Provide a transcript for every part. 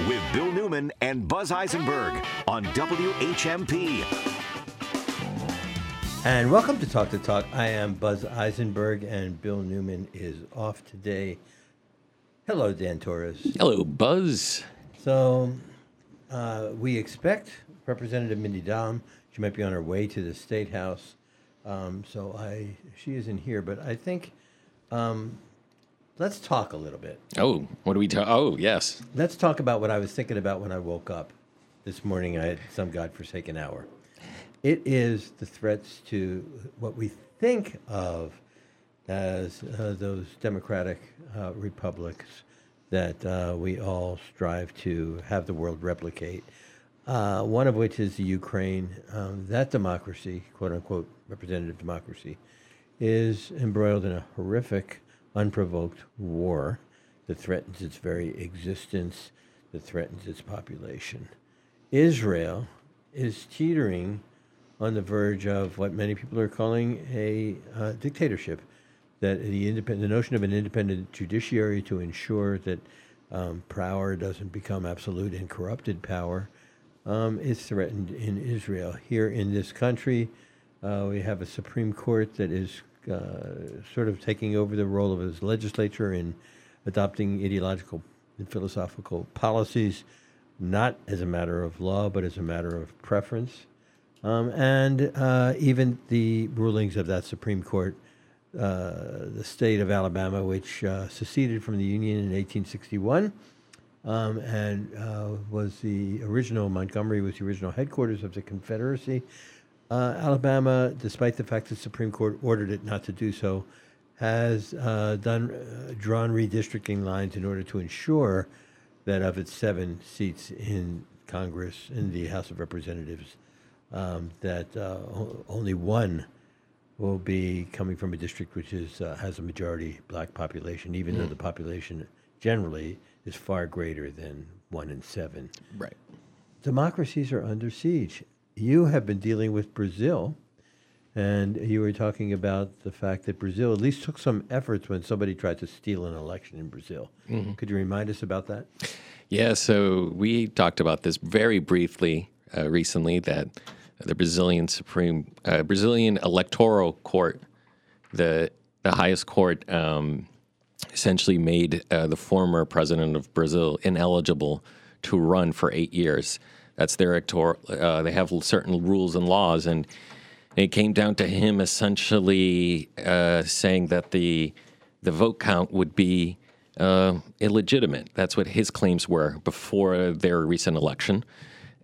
with Bill Newman and Buz Eisenberg on WHMP. And welcome to Talk the Talk. I am Buz Eisenberg, and Bill Newman is off today. Hello, Dan Torres. Hello, Buz. So, uh, we expect Representative Mindy Domb. She might be on her way to the State House. Um, so I, she isn't here, but I think um, let's talk a little bit. Oh, what do we talk? Oh, yes. Let's talk about what I was thinking about when I woke up this morning. I had some godforsaken hour. It is the threats to what we think of as uh, those democratic uh, republics that uh, we all strive to have the world replicate. Uh, one of which is the Ukraine. Um, that democracy, quote unquote, representative democracy, is embroiled in a horrific, unprovoked war that threatens its very existence, that threatens its population. Israel is teetering on the verge of what many people are calling a uh, dictatorship. That the the notion of an independent judiciary to ensure that um, power doesn't become absolute and corrupted power um, is threatened in Israel. Here in this country, uh, we have a Supreme Court that is sort of taking over the role of its legislature in adopting ideological and philosophical policies, not as a matter of law, but as a matter of preference. Um, and uh, even the rulings of that Supreme Court, uh, the state of Alabama, which uh, seceded from the Union in 1861, um, and uh, was the original, Montgomery was the original headquarters of the Confederacy. Uh, Alabama, despite the fact that the Supreme Court ordered it not to do so, has uh, done drawn redistricting lines in order to ensure that of its seven seats in Congress, in the House of Representatives, um, that uh, o- only one will be coming from a district which is uh, has a majority black population, even though the population generally is far greater than one in seven. Right. Democracies are under siege. You have been dealing with Brazil, and you were talking about the fact that Brazil at least took some efforts when somebody tried to steal an election in Brazil. Could you remind us about that? Yeah, so we talked about this very briefly uh, recently that the Brazilian Supreme, uh, Brazilian Electoral Court, the, the highest court, um, essentially made uh, the former president of Brazil ineligible to run for eight years. That's their electoral. Uh, they have certain rules and laws, and it came down to him essentially uh, saying that the the vote count would be uh, illegitimate. That's what his claims were before their recent election,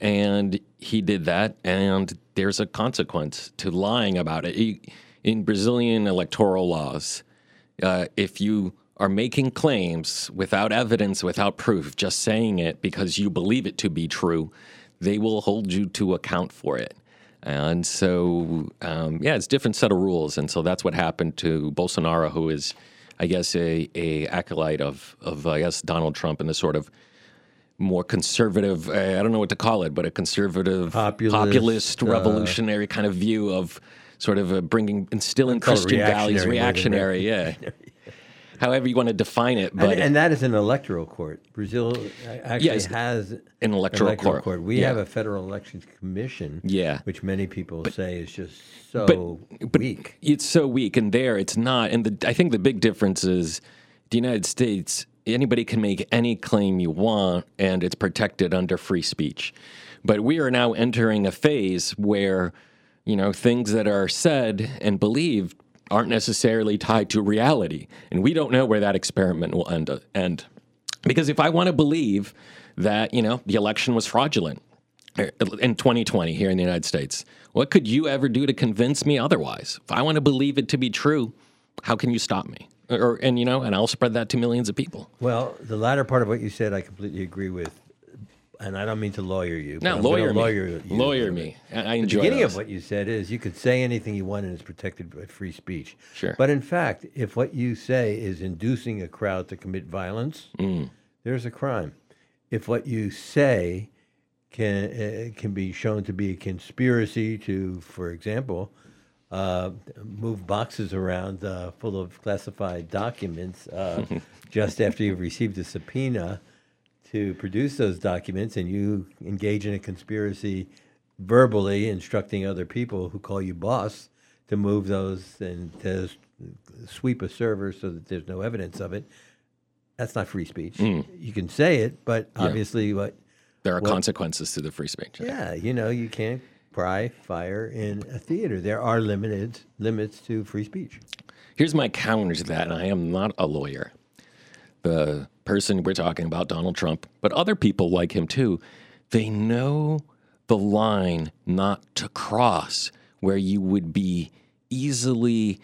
and he did that. And there's a consequence to lying about it. In Brazilian electoral laws, uh, if you are making claims without evidence, without proof, just saying it because you believe it to be true, they will hold you to account for it. And so, um, yeah, it's a different set of rules. And so that's what happened to Bolsonaro, who is, I guess, a, a acolyte of, of, I guess, Donald Trump and the sort of more conservative, uh, I don't know what to call it, but a conservative, Populist, populist uh, revolutionary kind of view of sort of bringing, instilling Christian values, reactionary reactionary, yeah. However you want to define it, but and, and that is an electoral court. Brazil uh, actually Yes, has an electoral court. We Yeah. have a federal elections commission, Yeah. which many people say is just so weak. It's so weak, and there it's not. And the, I think the big difference is the United States. Anybody can make any claim you want, and it's protected under free speech. But we are now entering a phase where, you know, things that are said and believed aren't necessarily tied to reality, and we don't know where that experiment will end. End, because if I want to believe that you know the election was fraudulent, uh, in 2020 here in the United States. What could you ever do to convince me otherwise? If I want to believe it to be true, how can you stop me? Or and you know, and I'll spread that to millions of people. Well, the latter part of what you said, I completely agree with, and I don't mean to lawyer you. No, lawyer me. lawyer you. Lawyer me. I, I The beginning those. of what you said is you could say anything you want and it's protected by free speech. Sure. But in fact, if what you say is inducing a crowd to commit violence, Mm. there's a crime. If what you say can uh, can be shown to be a conspiracy to, for example, uh, move boxes around uh, full of classified documents uh, just after you've received a subpoena to produce those documents and you engage in a conspiracy verbally instructing other people who call you boss to move those and to sweep a server so that there's no evidence of it, that's not free speech. Hmm. You can say it, but obviously, what? There are consequences to the free speech. Yeah, you know, you can't pry fire in a theater. There are limited limits to free speech. Here's my counter to that, and I am not a lawyer. The person we're talking about, Donald Trump, but other people like him too, they know the line not to cross where you would be easily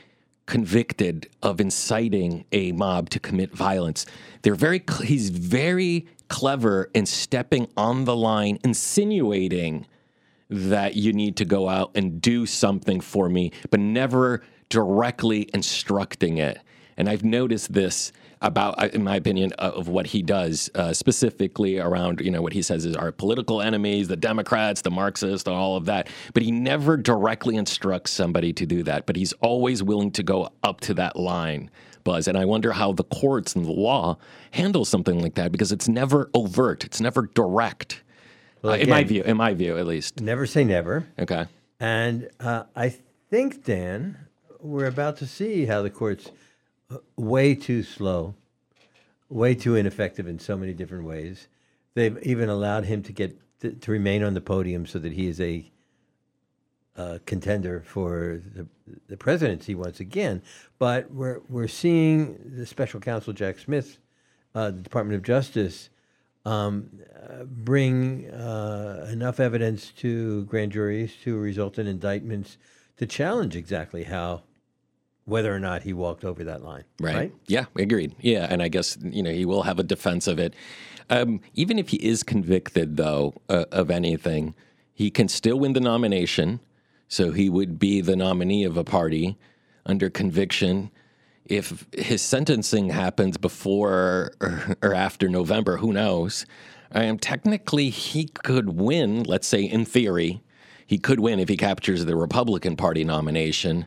convicted of inciting a mob to commit violence. They're very cl- he's very clever in stepping on the line insinuating that you need to go out and do something for me, but never directly instructing it. And I've noticed this about, in my opinion, uh, of what he does, uh, specifically around, you know, what he says is our political enemies, the Democrats, the Marxists, and all of that. But he never directly instructs somebody to do that. But he's always willing to go up to that line, Buz. And I wonder how the courts and the law handle something like that because it's never overt, it's never direct. Well, Uh, in my view, in my view, at least. Never say never. Okay. And uh, I think, Dan, we're about to see how the court's uh, way too slow, way too ineffective in so many different ways. They've even allowed him to get to, to remain on the podium so that he is a uh, contender for the, the presidency once again. But we're we're seeing the special counsel Jack Smith, uh, the Department of Justice, um, uh, bring uh, enough evidence to grand juries to result in indictments to challenge exactly how, whether or not he walked over that line. Right. Yeah, agreed. Yeah, and I guess you know he will have a defense of it. Um, even if he is convicted, though, uh, of anything, he can still win the nomination. So he would be the nominee of a party under conviction. If his sentencing happens before or, or after November, who knows? Um, technically, he could win. Let's say, in theory, he could win if he captures the Republican Party nomination.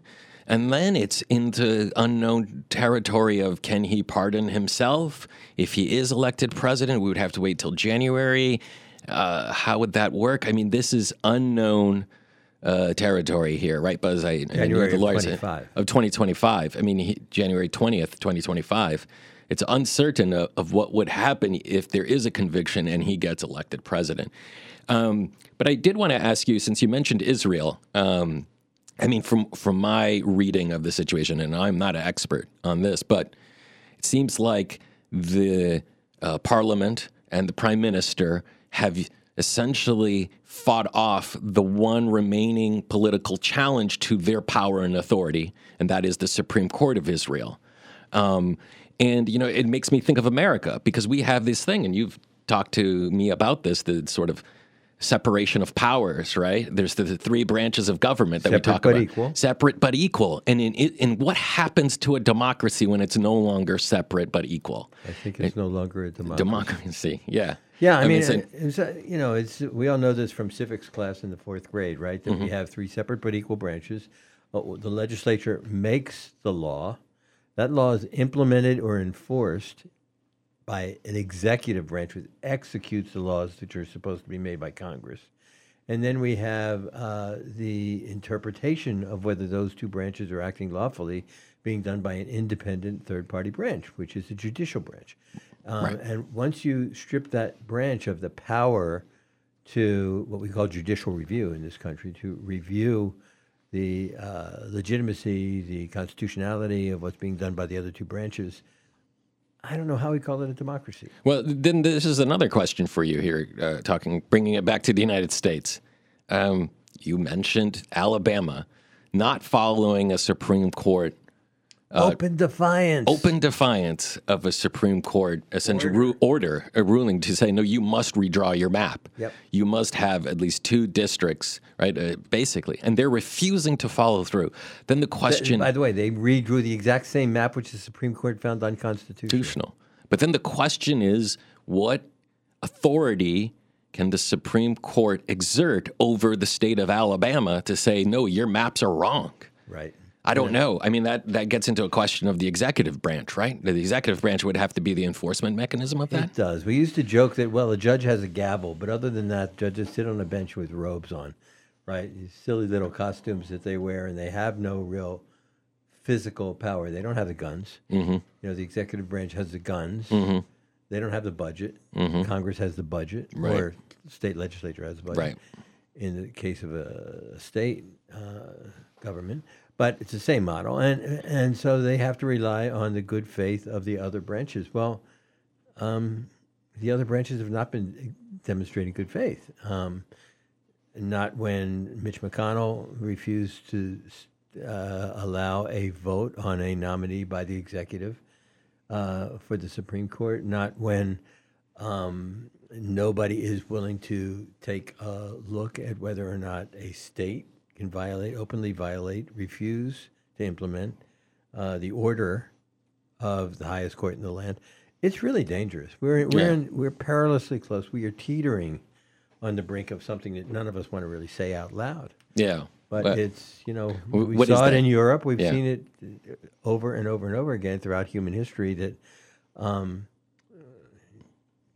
And then it's into unknown territory of can he pardon himself? If he is elected president, we would have to wait till January. Uh, how would that work? I mean, this is unknown uh, territory here, right, Buz? I, I January the of lawyers- 25. Of 2025. I mean, he, January 20th, 2025. It's uncertain of, of what would happen if there is a conviction and he gets elected president. Um, but I did want to ask you, since you mentioned Israel, um, I mean, from from my reading of the situation, and I'm not an expert on this, but it seems like the uh, parliament and the prime minister have essentially fought off the one remaining political challenge to their power and authority, and that is the Supreme Court of Israel. Um, and you know, it makes me think of America because we have this thing, and you've talked to me about this, the sort of separation of powers, right? There's the, the three branches of government that Separate we talk but about. equal. Separate but equal. And in, in what happens to a democracy when it's no longer separate but equal? I think it's no longer a democracy. Democracy, yeah. Yeah, I, mean, so- uh, it's, uh, you know, it's we all know this from civics class in the fourth grade, right? That we Mm-hmm. have three separate but equal branches. The legislature makes the law. That law is implemented or enforced by an executive branch, which executes the laws that are supposed to be made by Congress. And then we have uh, the interpretation of whether those two branches are acting lawfully being done by an independent third party branch, which is the judicial branch. Um, And once you strip that branch of the power to what we call judicial review in this country, to review the uh, legitimacy, the constitutionality of what's being done by the other two branches, I don't know how we call it a democracy. Well, then this is another question for you here, uh, talking, bringing it back to the United States. Um, you mentioned Alabama not following a Supreme Court open defiance. open defiance of a Supreme Court essential ru- order, a ruling to say no, you must redraw your map. Yep. You must have at least two districts, right? Uh, basically, and they're refusing to follow through. Then the question, By the way, they redrew the exact same map which the Supreme Court found unconstitutional. constitutional. But then the question is, what authority can the Supreme Court exert over the state of Alabama to say no, your maps are wrong? Right. I don't know. I mean, that, that gets into a question of the executive branch, right? The executive branch would have to be the enforcement mechanism of that. It does. We used to joke that well, a judge has a gavel, but other than that, judges sit on a bench with robes on, right? These silly little costumes that they wear, and they have no real physical power. They don't have the guns. Mm-hmm. You know, the executive branch has the guns. Mm-hmm. They don't have the budget. Congress has the budget, Right. or state legislature has the budget. Right. In the case of a state uh, government, but it's the same model, and and so they have to rely on the good faith of the other branches. Well, um, the other branches have not been demonstrating good faith. Um, not when Mitch McConnell refused to uh, allow a vote on a nominee by the executive uh, for the Supreme Court. Not when um, nobody is willing to take a look at whether or not a state can violate, openly violate, refuse to implement uh, the order of the highest court in the land. It's really dangerous. We're we're Yeah. in, we're perilously close. We are teetering on the brink of something that none of us want to really say out loud. Yeah. But But- it's you know we saw it in Europe. We've Yeah. seen it uh, over and over and over again throughout human history. That, um,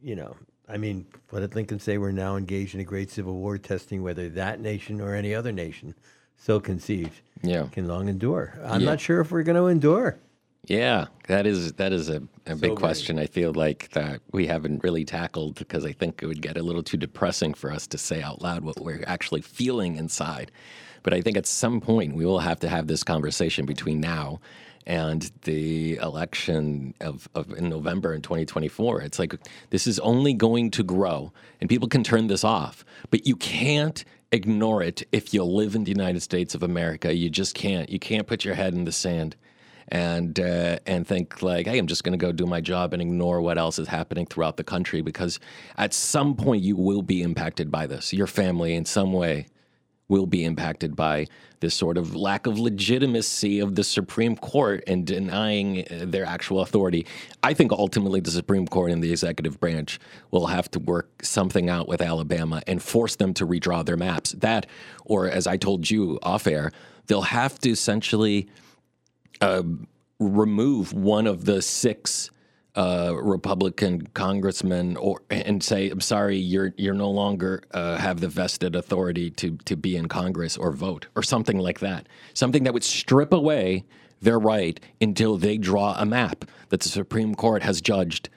you know, I mean, what did Lincoln say? We're now engaged in a great civil war, testing whether that nation or any other nation, so conceived, Yeah. can long endure. I'm Yeah. not sure if we're going to endure. Yeah, that is that is a, a big Sobering. question. I feel like that we haven't really tackled because I think it would get a little too depressing for us to say out loud what we're actually feeling inside. But I think at some point we will have to have this conversation between now and the election of, of in November in 2024. It's like this is only going to grow, and people can turn this off, but you can't ignore it if you live in the United States of America. You just can't. You can't put your head in the sand and uh, and think like, hey, I'm just going to go do my job and ignore what else is happening throughout the country because at some point you will be impacted by this. Your family, in some way, will be impacted by this sort of lack of legitimacy of the Supreme Court and denying uh, their actual authority. I think ultimately the Supreme Court and the executive branch will have to work something out with Alabama and force them to redraw their maps. That, or as I told you off air, they'll have to essentially remove one of the six uh, Republican congressman or and say, "I'm sorry, you're you're no longer uh, have the vested authority to to be in Congress or vote," or something like that. Something that would strip away their right until they draw a map that the Supreme Court has judged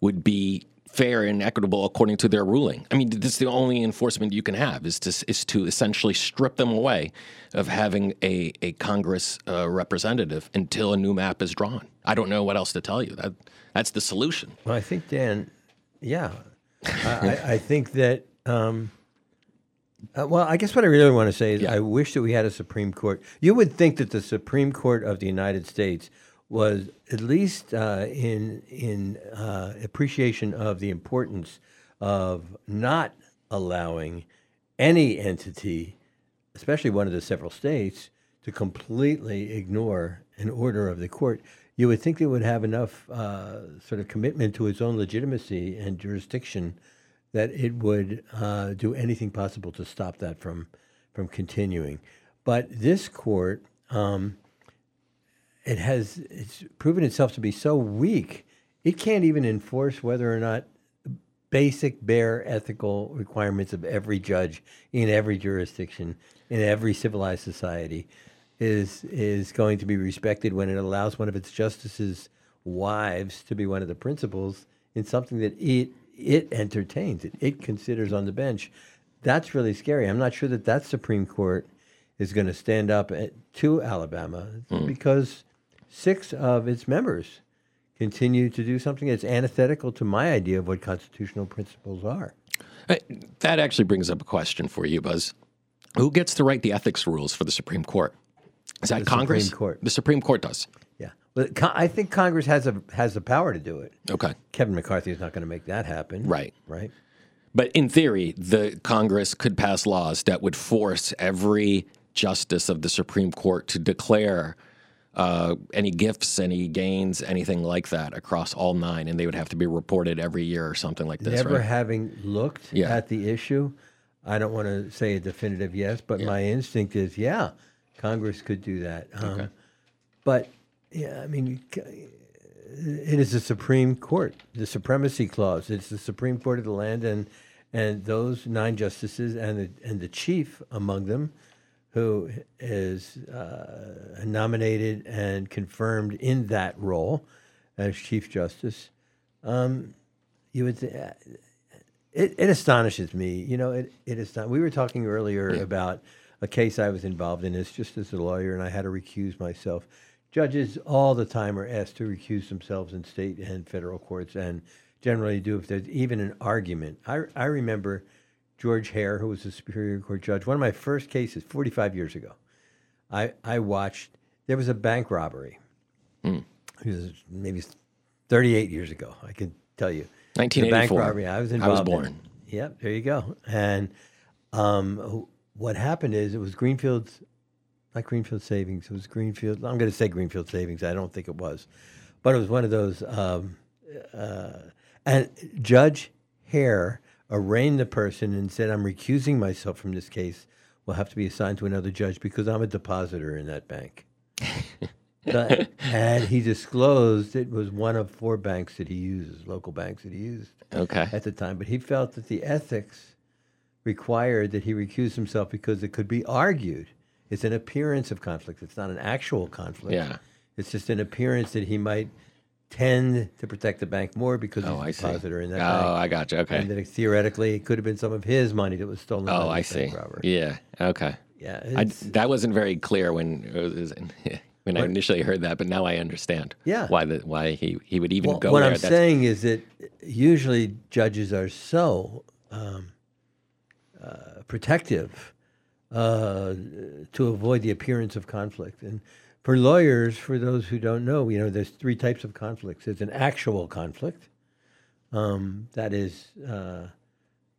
would be fair and equitable according to their ruling. I mean, this is the only enforcement you can have is to is to essentially strip them away of having a a Congress uh, representative until a new map is drawn. I don't know what else to tell you. That that's the solution. Well, I think Dan, yeah, I, I, think that. Um, uh, well, I guess what I really want to say is Yeah. I wish that we had a Supreme Court. You would think that the Supreme Court of the United States was at least uh, in in uh, appreciation of the importance of not allowing any entity, especially one of the several states, to completely ignore an order of the court. You would think it would have enough uh, sort of commitment to its own legitimacy and jurisdiction that it would uh, do anything possible to stop that from from continuing. But this court, um, it has it's proven itself to be so weak, it can't even enforce whether or not basic bare ethical requirements of every judge in every jurisdiction in every civilized society is is going to be respected when it allows one of its justices wives to be one of the principals in something that it it entertains it, it considers on the bench. That's really scary. I'm not sure that that supreme court is going to stand up at, to alabama hmm. because six of its members continue to do something that's antithetical to my idea of what constitutional principles are. That actually brings up a question for you, Buz. Who gets to write the ethics rules for the Supreme Court? Is that The Congress? Supreme Court. The Supreme Court does. Yeah, but I think Congress has a has the power to do it. Okay. Kevin McCarthy is not going to make that happen. Right. Right. But in theory, the Congress could pass laws that would force every justice of the Supreme Court to declare uh, any gifts, any gains, anything like that across all nine, and they would have to be reported every year or something like this. Never right? having looked Yeah. at the issue, I don't want to say a definitive yes, but my instinct is yeah. Congress could do that. Um, But yeah, I mean, it is the Supreme Court, the supremacy clause. It's the Supreme Court of the land, and and those nine justices and the, and the chief among them, who is uh, nominated and confirmed in that role as Chief Justice. Um, you would. Th- it, it astonishes me. You know, it, it is not. We were talking earlier about a case I was involved in. It's just as a lawyer, and I had to recuse myself. Judges all the time are asked to recuse themselves in state and federal courts, and generally do if there's even an argument. I, I remember George Hare, who was a Superior Court judge, one of my first cases 45 years ago. I, I watched, there was a bank robbery. It was maybe 38 years ago, I can tell you. The bank 1984. robbery. I was involved I was involved. in- born. Yep, there you go. And um, what happened is it was Greenfield's, not Greenfield Savings. It was Greenfield. I'm going to say Greenfield Savings. I don't think it was, but it was one of those. Um, uh, and Judge Hare arraigned the person and said, "I'm recusing myself from this case. Will have to be assigned to another judge because I'm a depositor in that bank." So- and he disclosed it was one of four banks that he uses, local banks that he used Okay. at the time. But he felt that the ethics required that he recuse himself because it could be argued. It's an appearance of conflict. It's not an actual conflict. Yeah. It's just an appearance that he might tend to protect the bank more because Oh, he's a depositor in that Oh, bank. I got you. Okay. And that theoretically it could have been some of his money that was stolen. Oh, I see. robber. Yeah. Okay. Yeah. I, that wasn't very clear when it was, when I initially heard that, but now I understand. Yeah. Why the why he, he would even Well, go what there. I'm That's- saying is that usually judges are so um, uh, protective uh, to avoid the appearance of conflict. And for lawyers, for those who don't know, you know, there's three types of conflicts. There's an actual conflict. Um, that is, uh,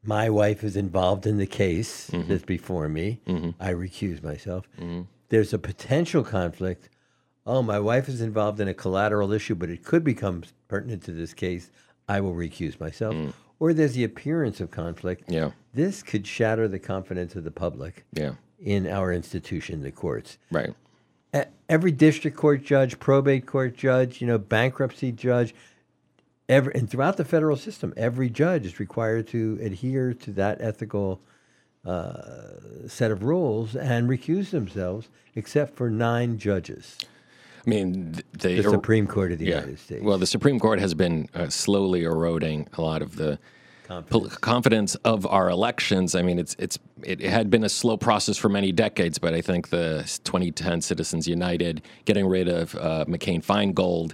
my wife is involved in the case that's before me. I recuse myself. There's a potential conflict. Oh, my wife is involved in a collateral issue, but it could become pertinent to this case. I will recuse myself. Or there's the appearance of conflict. Yeah. This could shatter the confidence of the public Yeah. in our institution, the courts. Right. Every district court judge, probate court judge, you know, bankruptcy judge, every, and throughout the federal system, every judge is required to adhere to that ethical uh, set of rules and recuse themselves, except for nine judges. I mean, th- The Supreme Court of the United States. Well, the Supreme Court has been uh, slowly eroding a lot of the pol- confidence of our elections. I mean, it's it's it had been a slow process for many decades, but I think the 2010 Citizens United getting rid of uh, McCain Feingold.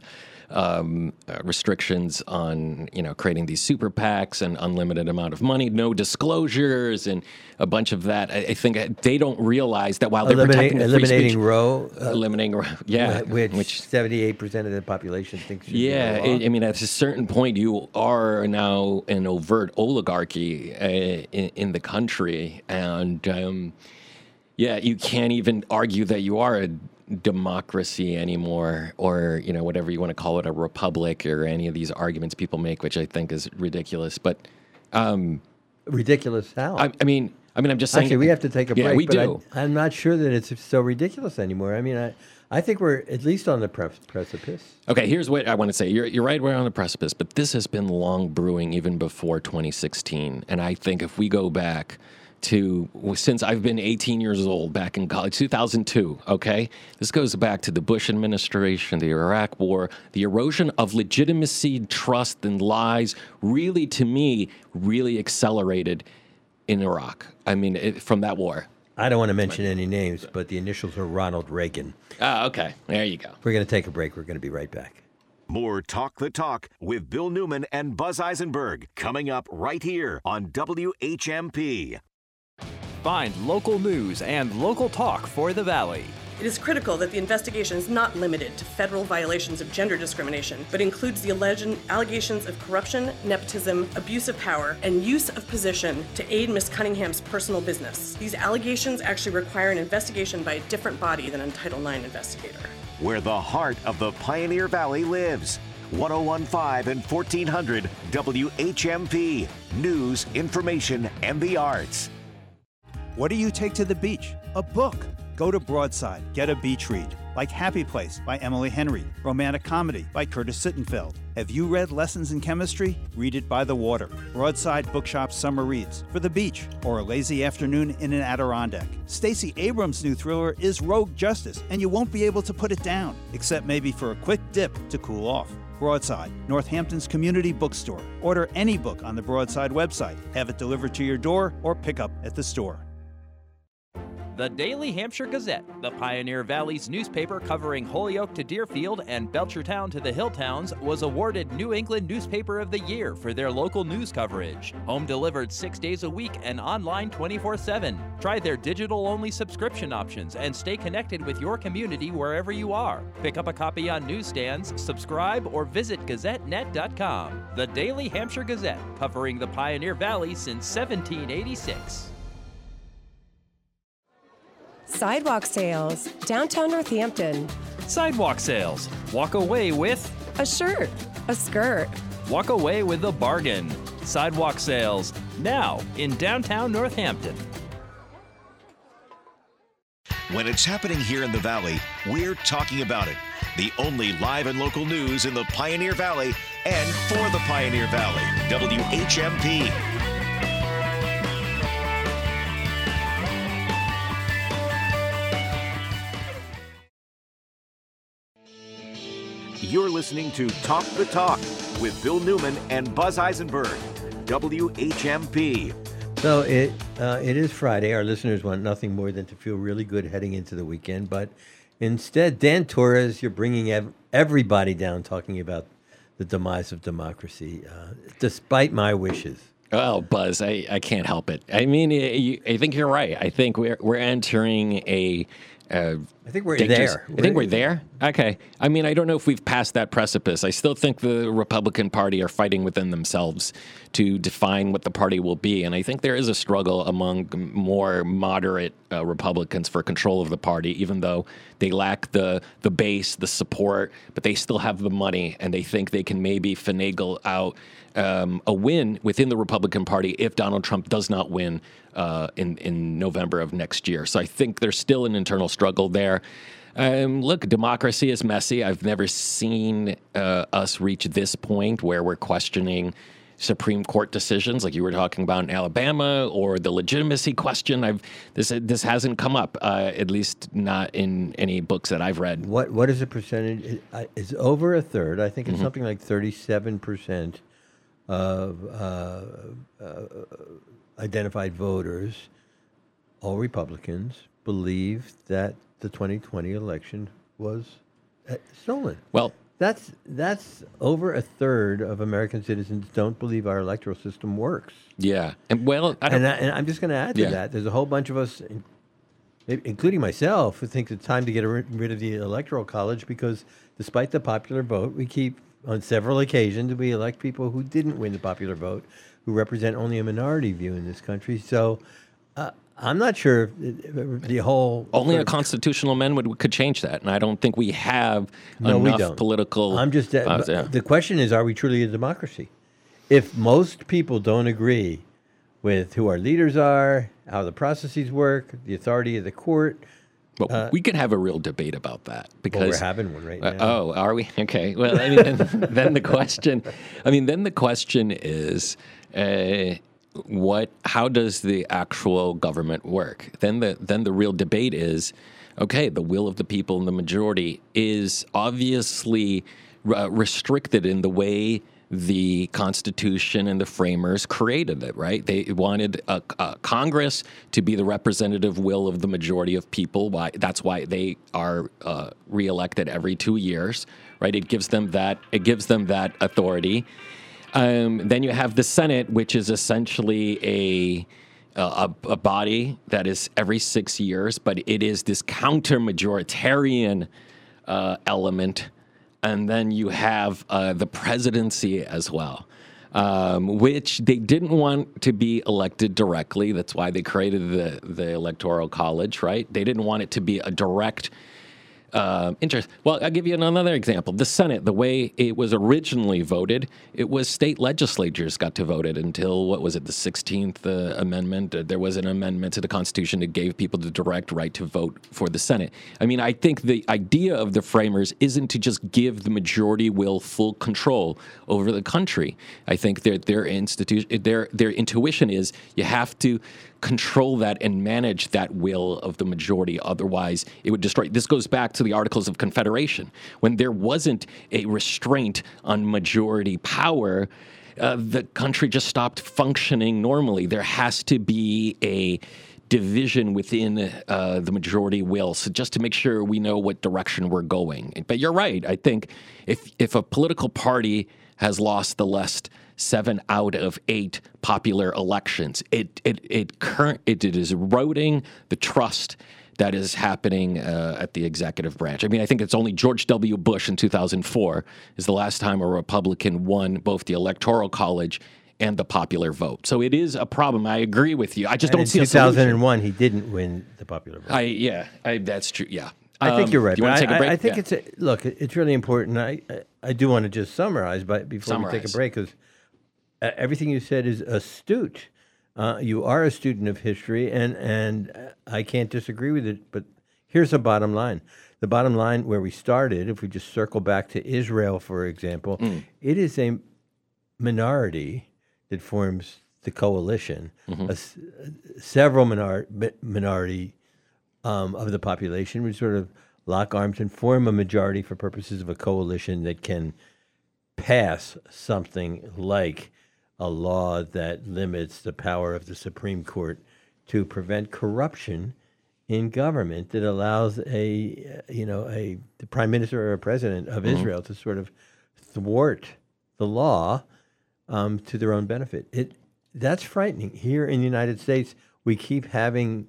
Um, uh, restrictions on you know creating these super PACs and unlimited amount of money, no disclosures, and a bunch of that. I, I think they don't realize that while they're Eliminate, protecting the free eliminating speech, Roe, uh, eliminating yeah, which seventy-eight percent of the population thinks should yeah. I I mean, at a certain point, you are now an overt oligarchy uh, in, in the country, and um, yeah, you can't even argue that you are a democracy anymore, or you know, whatever you want to call it, a republic, or any of these arguments people make, which I think is ridiculous. But um, ridiculous how? I, I mean, I mean, I'm just saying. Actually, we have to take a break. Yeah, we but I- do. I'm not sure that it's so ridiculous anymore. I mean, I, I think we're at least on the pre- precipice. Okay, here's what I want to say. You're, you're right, we're on the precipice, but this has been long brewing even before 2016. And I think if we go back to since I've been 18 years old, back in college, 2002, okay? This goes back to the Bush administration, the Iraq war, the erosion of legitimacy, trust, and lies really, to me, really accelerated in Iraq. I mean, it, from that war. I don't want to mention any names, but the initials are Ronald Reagan. Ah, okay. There you go. We're going to take a break. We're going to be right back. More Talk the Talk with Bill Newman and Buz Eisenberg coming up right here on WHMP. Find local news and local talk for the Valley. It is critical that the investigation is not limited to federal violations of gender discrimination, but includes the alleged allegations of corruption, nepotism, abuse of power, and use of position to aid Miss Cunningham's personal business. These allegations actually require an investigation by a different body than a Title IX investigator. where the heart of the Pioneer Valley lives. 1015 and 1400 WHMP. News, information, and the arts. What do you take to the beach? A book. Go to Broadside, get a beach read, like Happy Place by Emily Henry, romantic comedy by Curtis Sittenfeld. Have you read Lessons in Chemistry? Read it by the water. Broadside Bookshop Summer Reads for the beach or a lazy afternoon in an Adirondack. Stacey Abrams' new thriller is Rogue Justice, and you won't be able to put it down, except maybe for a quick dip to cool off. Broadside, Northampton's community bookstore. Order any book on the Broadside website, have it delivered to your door, or pick up at the store. The Daily Hampshire Gazette, the Pioneer Valley's newspaper covering Holyoke to Deerfield and Belchertown to the Hilltowns, was awarded New England Newspaper of the Year for their local news coverage. Home delivered six days a week and online 24 7. Try their digital only subscription options and stay connected with your community wherever you are. Pick up a copy on newsstands, subscribe, or visit GazetteNet.com. The Daily Hampshire Gazette, covering the Pioneer Valley since 1786. Sidewalk sales, downtown Northampton. Sidewalk sales. Walk away with A shirt, a skirt. Walk away with a bargain. Sidewalk sales now in downtown Northampton. When it's happening here in the Valley, we're talking about it. The only live and local news in the Pioneer Valley and for the Pioneer Valley. WHMP. You're listening to Talk the Talk with Bill Newman and Buz Eisenberg. WHMP. So it uh, it is Friday. Our listeners want nothing more than to feel really good heading into the weekend. But instead, Dan Torres, you're bringing ev- everybody down talking about the demise of democracy, uh, despite my wishes. Oh, Buz, I, I can't help it. I mean, I, I think you're right. I think we're we're entering a. Uh, I think we're dangerous- there. I think we're there. Okay. I mean, I don't know if we've passed that precipice. I still think the Republican Party are fighting within themselves to define what the party will be, and I think there is a struggle among more moderate uh, Republicans for control of the party, even though they lack the the base, the support, but they still have the money, and they think they can maybe finagle out um, a win within the Republican Party if Donald Trump does not win uh, in in November of next year. So I think there's still an internal struggle there. Um, look, democracy is messy. I've never seen uh, us reach this point where we're questioning Supreme Court decisions, like you were talking about in Alabama, or the legitimacy question. I've this this hasn't come up, uh, at least not in any books that I've read. What what is the percentage? It, it's over a third. I think it's Mm-hmm. something like thirty-seven percent of uh, uh, identified voters, all Republicans, believe that the 2020 election was uh, stolen. Well, That's that's over a third of American citizens don't believe our electoral system works. yeah, and well, I. And, I, I'm just going to add to Yeah. that. There's a whole bunch of us, including myself, who think it's time to get rid of the electoral college because, despite the popular vote, we keep on several occasions we elect people who didn't win the popular vote, who represent only a minority view in this country. So. Uh, I'm not sure if the whole Only a constitutional amendment would- could change that, and I don't think we have No, we enough don't. political. I'm just. uh, yeah. The question is, are we truly a democracy? If most people don't agree with who our leaders are, how the processes work, the authority of the court, But we could have a real debate about that because well, we're having one right Uh, now. oh, are we? Okay. Well, I mean, then, then the question, I mean, then the question is, uh, what? How does the actual government work? Then the then the real debate is, okay, the will of the people and the majority is obviously uh, restricted in the way the Constitution and the framers created it, right? They wanted a, a Congress to be the representative will of the majority of people. Why? That's why they are uh, reelected every two years, right? It gives them that. It gives them that authority. Um, then you have the Senate, which is essentially a a, a body that is every six years, but it is this counter majoritarian uh, element. And then you have uh, the presidency as well, um, which they didn't want to be elected directly. That's why they created the, the Electoral College, right? They didn't want it to be a direct Um, interest. Well, I'll give you another example. The Senate, the way it was originally voted, it was state legislatures got to vote it until what was it, the 16th uh, Amendment? Uh, there was an amendment to the Constitution that gave people the direct right to vote for the Senate. I mean, I think the idea of the framers isn't to just give the majority will full control over the country. I think their their institution, their their intuition is you have to control that and manage that will of the majority. Otherwise, it would destroy. This goes back to the Articles of Confederation. When there wasn't a restraint on majority power, uh, the country just stopped functioning normally. There has to be a division within uh, the majority will, so just to make sure we know what direction we're going. But you're right. I think if if a political party has lost the last seven out of eight popular elections. It it it current it, it is eroding the trust that is happening uh, at the executive branch. I mean, I think it's only George W. Bush in 2004 is the last time a Republican won both the Electoral College and the popular vote. So it is a problem. I agree with you. I just And don't in see a 2001, he didn't win the popular vote. I yeah, I, that's true. Yeah. I think Um, you're right. Do you want to I, take a break? I, I think Yeah. it's a, look. It's really important. I I, I do want to just summarize, but before we take a break, because uh, everything you said is astute. Uh, you are a student of history, and and uh, I can't disagree with it. But here's the bottom line: the bottom line where we started. If we just circle back to Israel, for example, Mm. it is a minority that forms the coalition. Mm-hmm. A several minor, minority um, of the population would sort of lock arms and form a majority for purposes of a coalition that can pass something like a law that limits the power of the Supreme Court to prevent corruption in government that allows a you know a the prime minister or a president of Israel to sort of thwart the law um, to their own benefit. It that's frightening. Here in the United States, we keep having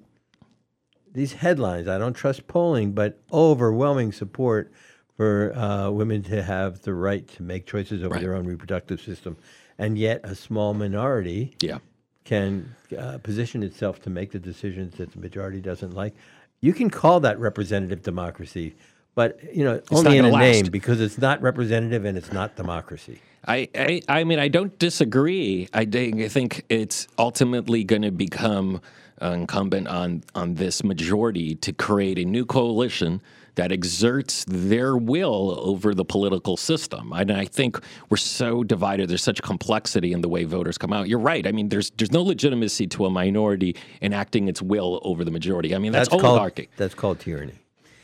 these headlines. I don't trust polling, but overwhelming support for uh, women to have the right to make choices over Right. their own reproductive system, and yet a small minority yeah. can uh, position itself to make the decisions that the majority doesn't like. You can call that representative democracy, but you know not only in a gonna name because it's not representative and it's not democracy. I, I, I mean, I don't disagree. I think, I think it's ultimately going to become incumbent on on this majority to create a new coalition that exerts their will over the political system. And I think we're so divided. There's such complexity in the way voters come out. You're right. I mean, there's there's no legitimacy to a minority enacting its will over the majority. I mean, that's, called oligarchy. that's called tyranny.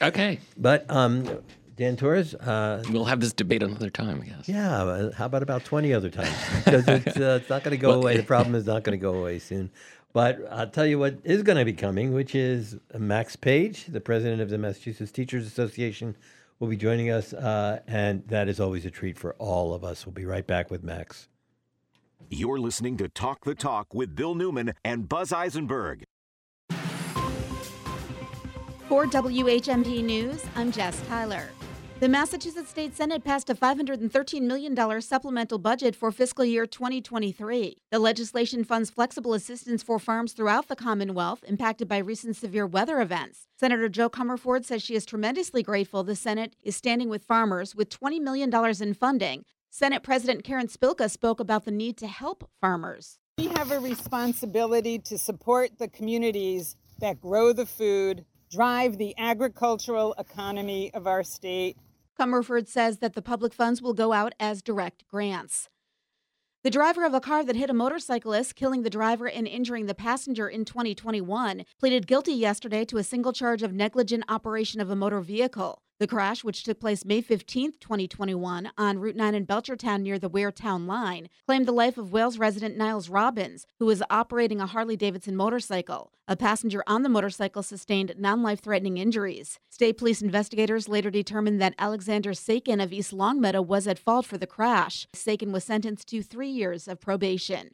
Okay, But um, Dan Torres, uh, we'll have this debate another time. I guess. Yeah, how about about 20 other times? Because it's, uh, it's not going to go away. The problem is not going to go away soon. But I'll tell you what is going to be coming, which is Max Page, the president of the Massachusetts Teachers Association, will be joining us. Uh, and that is always a treat for all of us. We'll be right back with Max. You're listening to Talk the Talk with Bill Newman and Buz Eisenberg. For WHMP News, I'm Jess Tyler. The Massachusetts State Senate passed a $513 million supplemental budget for fiscal year 2023. The legislation funds flexible assistance for farms throughout the Commonwealth impacted by recent severe weather events. Senator Jo Comerford says she is tremendously grateful the Senate is standing with farmers with $20 million in funding. Senate President Karen Spilka spoke about the need to help farmers. We have a responsibility to support the communities that grow the food, drive the agricultural economy of our state. Comerford says that the public funds will go out as direct grants. The driver of a car that hit a motorcyclist, killing the driver and injuring the passenger in 2021, pleaded guilty yesterday to a single charge of negligent operation of a motor vehicle. The crash, which took place May 15, 2021, on Route 9 in Belchertown near the Ware Town line, claimed the life of Wales resident Niles Robbins, who was operating a Harley Davidson motorcycle. A passenger on the motorcycle sustained non life threatening injuries. State police investigators later determined that Alexander Sakin of East Longmeadow was at fault for the crash. Sakin was sentenced to three years of probation.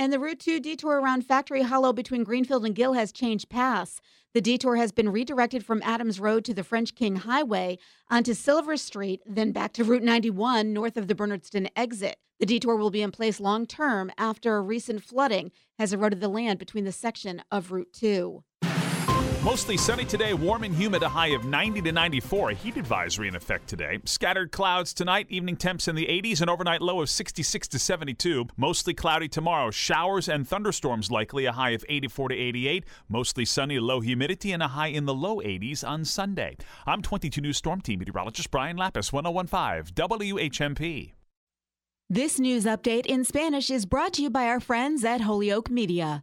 And the Route 2 detour around Factory Hollow between Greenfield and Gill has changed paths. The detour has been redirected from Adams Road to the French King Highway onto Silver Street, then back to Route 91 north of the Bernardston exit. The detour will be in place long term after recent flooding has eroded the land between the section of Route 2. Mostly sunny today, warm and humid, a high of 90 to 94. A heat advisory in effect today. Scattered clouds tonight, evening temps in the 80s, and overnight low of 66 to 72. Mostly cloudy tomorrow, showers and thunderstorms likely, a high of 84 to 88. Mostly sunny, low humidity, and a high in the low 80s on Sunday. I'm 22 News Storm Team meteorologist Brian Lapis, 1015 WHMP. This news update in Spanish is brought to you by our friends at Holyoke Media.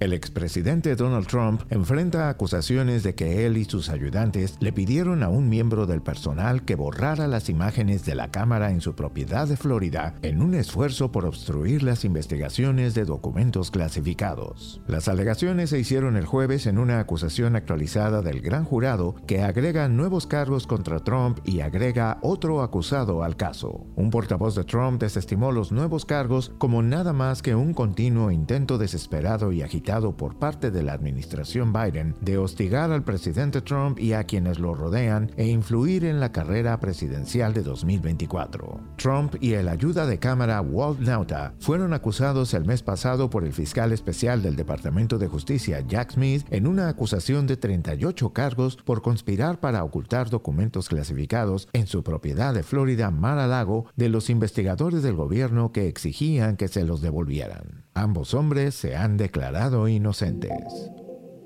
El expresidente Donald Trump enfrenta acusaciones de que él y sus ayudantes le pidieron a un miembro del personal que borrara las imágenes de la cámara en su propiedad de Florida en un esfuerzo por obstruir las investigaciones de documentos clasificados. Las alegaciones se hicieron el jueves en una acusación actualizada del gran jurado que agrega nuevos cargos contra Trump y agrega otro acusado al caso. Un portavoz de Trump desestimó los nuevos cargos como nada más que un continuo intento desesperado y agitado por parte de la administración Biden de hostigar al presidente Trump y a quienes lo rodean e influir en la carrera presidencial de 2024. Trump y el ayuda de cámara Walt Nauta fueron acusados el mes pasado por el fiscal especial del Departamento de Justicia Jack Smith en una acusación de 38 cargos por conspirar para ocultar documentos clasificados en su propiedad de Florida Mar-a-Lago de los investigadores del gobierno que exigían que se los devolvieran. Ambos hombres se han declarado inocentes.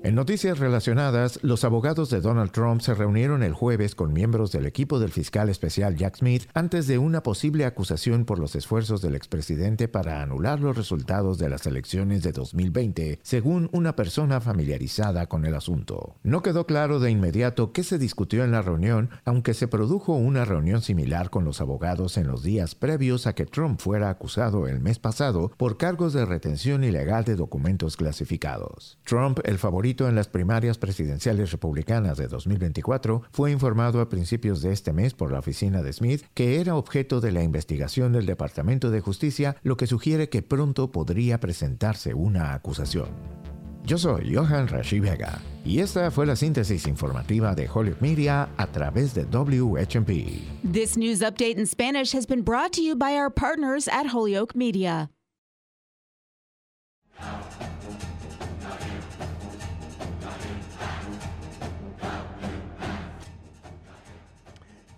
En noticias relacionadas, los abogados de Donald Trump se reunieron el jueves con miembros del equipo del fiscal especial Jack Smith antes de una posible acusación por los esfuerzos del expresidente para anular los resultados de las elecciones de 2020, según una persona familiarizada con el asunto. No quedó claro de inmediato qué se discutió en la reunión, aunque se produjo una reunión similar con los abogados en los días previos a que Trump fuera acusado el mes pasado por cargos de retención ilegal de documentos clasificados. Trump, el favorito en las primarias presidenciales republicanas de 2024, fue informado a principios de este mes por la oficina de Smith que era objeto de la investigación del Departamento de Justicia, lo que sugiere que pronto podría presentarse una acusación. Yo soy Johan Rashi Vega y esta fue la síntesis informativa de Hollywood Media a través de WHMP. This news update in Spanish has been brought to you by our partners at Holyoke Media.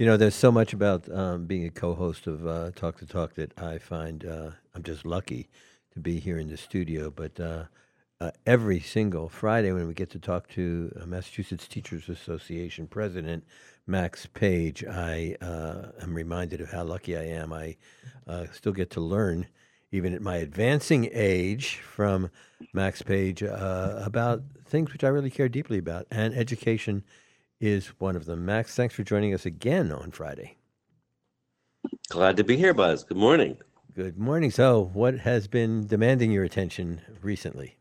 You know, there's so much about um, being a co-host of uh, Talk the Talk that I find uh, I'm just lucky to be here in the studio. But uh, uh every single Friday, when we get to talk to Massachusetts Teachers Association President Max Page, I uh, am reminded of how lucky I am. I uh, still get to learn, even at my advancing age, from Max Page about things which I really care deeply about, and education is one of them. Max, thanks for joining us again on Friday. Glad to be here, Buz. Good morning. Good morning. So, what has been demanding your attention recently?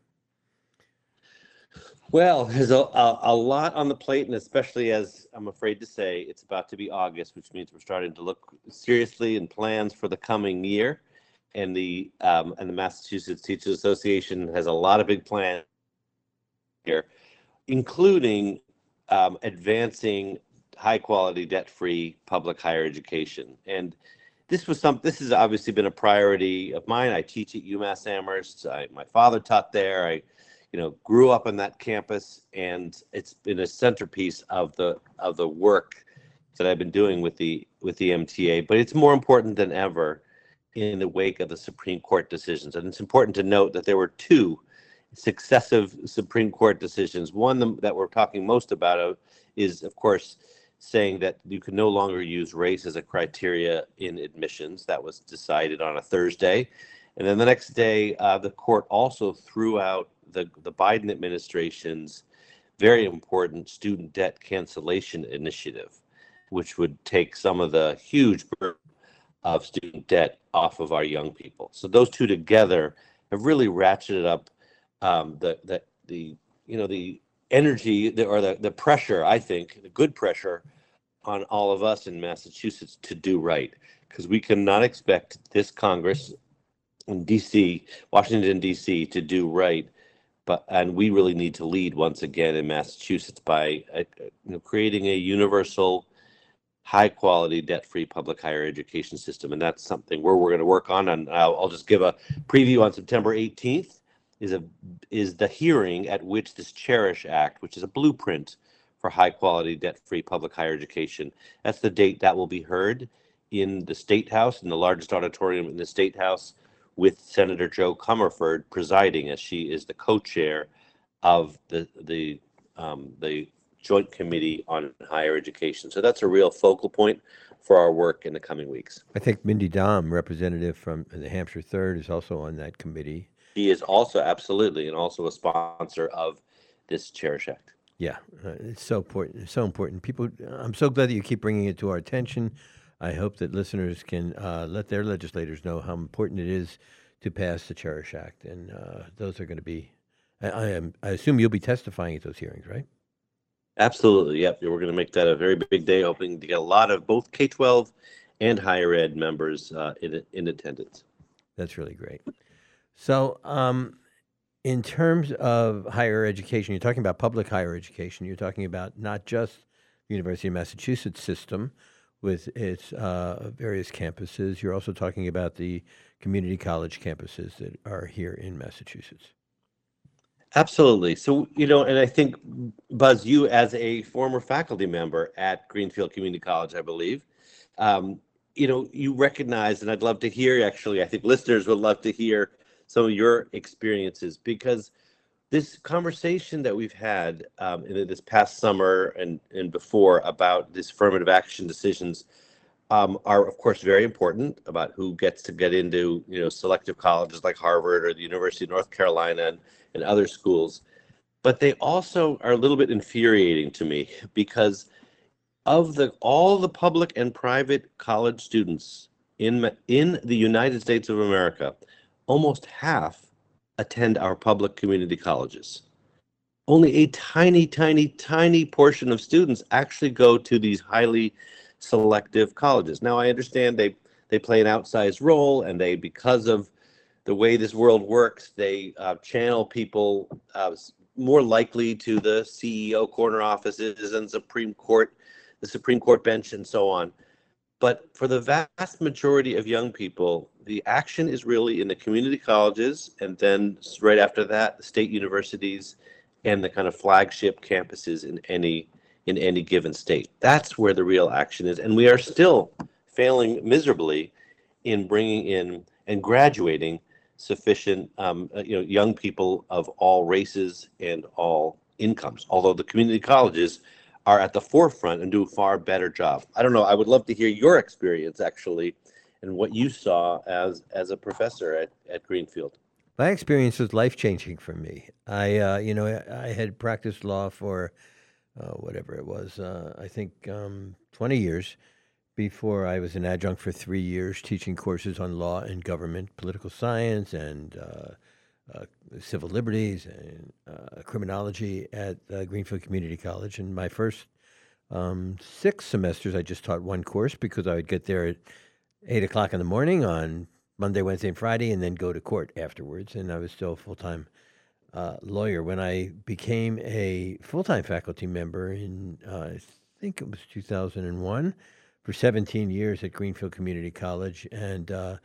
Well, there's a, a, a, lot on the plate, and especially as I'm afraid to say, it's about to be August, which means we're starting to look seriously in plans for the coming year. And the um, and the Massachusetts Teachers Association has a lot of big plans here, including um, advancing high quality debt free public higher education. And this was some this has obviously been a priority of mine. I teach at UMass Amherst. I, my father taught there. I you know grew up on that campus and it's been a centerpiece of the of the work that I've been doing with the with the MTA, but it's more important than ever in the wake of the Supreme Court decisions. And it's important to note that there were two successive Supreme Court decisions. One that we're talking most about is, of course, saying that you can no longer use race as a criteria in admissions. That was decided on a Thursday. And then the next day, uh, the court also threw out the, the Biden administration's very important student debt cancellation initiative, which would take some of the huge burden of student debt off of our young people. So those two together have really ratcheted up um, the the the you know the energy the, or the the pressure I think the good pressure on all of us in Massachusetts to do right because we cannot expect this Congress in DC Washington DC to do right but and we really need to lead once again in Massachusetts by uh, you know, creating a universal high quality, debt free public higher education system. And that's something where we're going to work on. And I'll, I'll just give a preview on September 18th is a is the hearing at which this Cherish Act, which is a blueprint for high quality, debt free public higher education, that's the date that will be heard in the State House, in the largest auditorium in the State House, with Senator Jo Comerford presiding as she is the co chair of the, the, um, the Joint Committee on Higher Education. So that's a real focal point for our work in the coming weeks. I think Mindy Domb, representative from the Hampshire Third, is also on that committee. He is also absolutely and also a sponsor of this Cherish Act. Yeah, uh, it's so important. So important. People, I'm so glad that you keep bringing it to our attention. I hope that listeners can uh, let their legislators know how important it is to pass the Cherish Act, and uh, those are going to be. I, I, am. I assume you'll be testifying at those hearings, right? Absolutely. Yep. We're going to make that a very big day, hoping to get a lot of both K-12 and higher ed members uh, in in attendance. That's really great. So, um, in terms of higher education, you're talking about public higher education. You're talking about not just the University of Massachusetts system with its uh, various campuses. You're also talking about the community college campuses that are here in Massachusetts. Absolutely. So, you know, and I think, Buz, you as a former faculty member at Greenfield Community College, I believe, um, you know, you recognize, and I'd love to hear actually, I think listeners would love to hear some of your experiences because this conversation that we've had um, in this past summer and, and before about these affirmative action decisions um, are of course very important about who gets to get into you know selective colleges like Harvard or the University of North Carolina and, and other schools. But they also are a little bit infuriating to me because of the all the public and private college students in in the United States of America almost half attend our public community colleges. Only a tiny, tiny, tiny portion of students actually go to these highly selective colleges. Now, I understand they, they play an outsized role and they, because of the way this world works, they uh, channel people uh, more likely to the CEO corner offices and Supreme Court, the Supreme Court bench, and so on. But for the vast majority of young people, the action is really in the community colleges, and then right after that, the state universities and the kind of flagship campuses in any in any given state. That's where the real action is, and we are still failing miserably in bringing in and graduating sufficient um, uh, you know young people of all races and all incomes. Although the community colleges are at the forefront and do a far better job. I don't know. I would love to hear your experience actually and what you saw as as a professor at, at Greenfield. My experience was life changing for me. I, uh, you know, I, I, had practiced law for uh, whatever it was. Uh, I think um, twenty years before I was an adjunct for three years, teaching courses on law and government, political science, and uh, civil liberties and uh, criminology at Greenfield Community College. And my first um, six semesters, I just taught one course because I would get there at eight o'clock in the morning on Monday, Wednesday, and Friday, and then go to court afterwards. And I was still a full time uh, lawyer. When I became a full time faculty member in, uh, I think it was 2001, for 17 years at Greenfield Community College. And uh,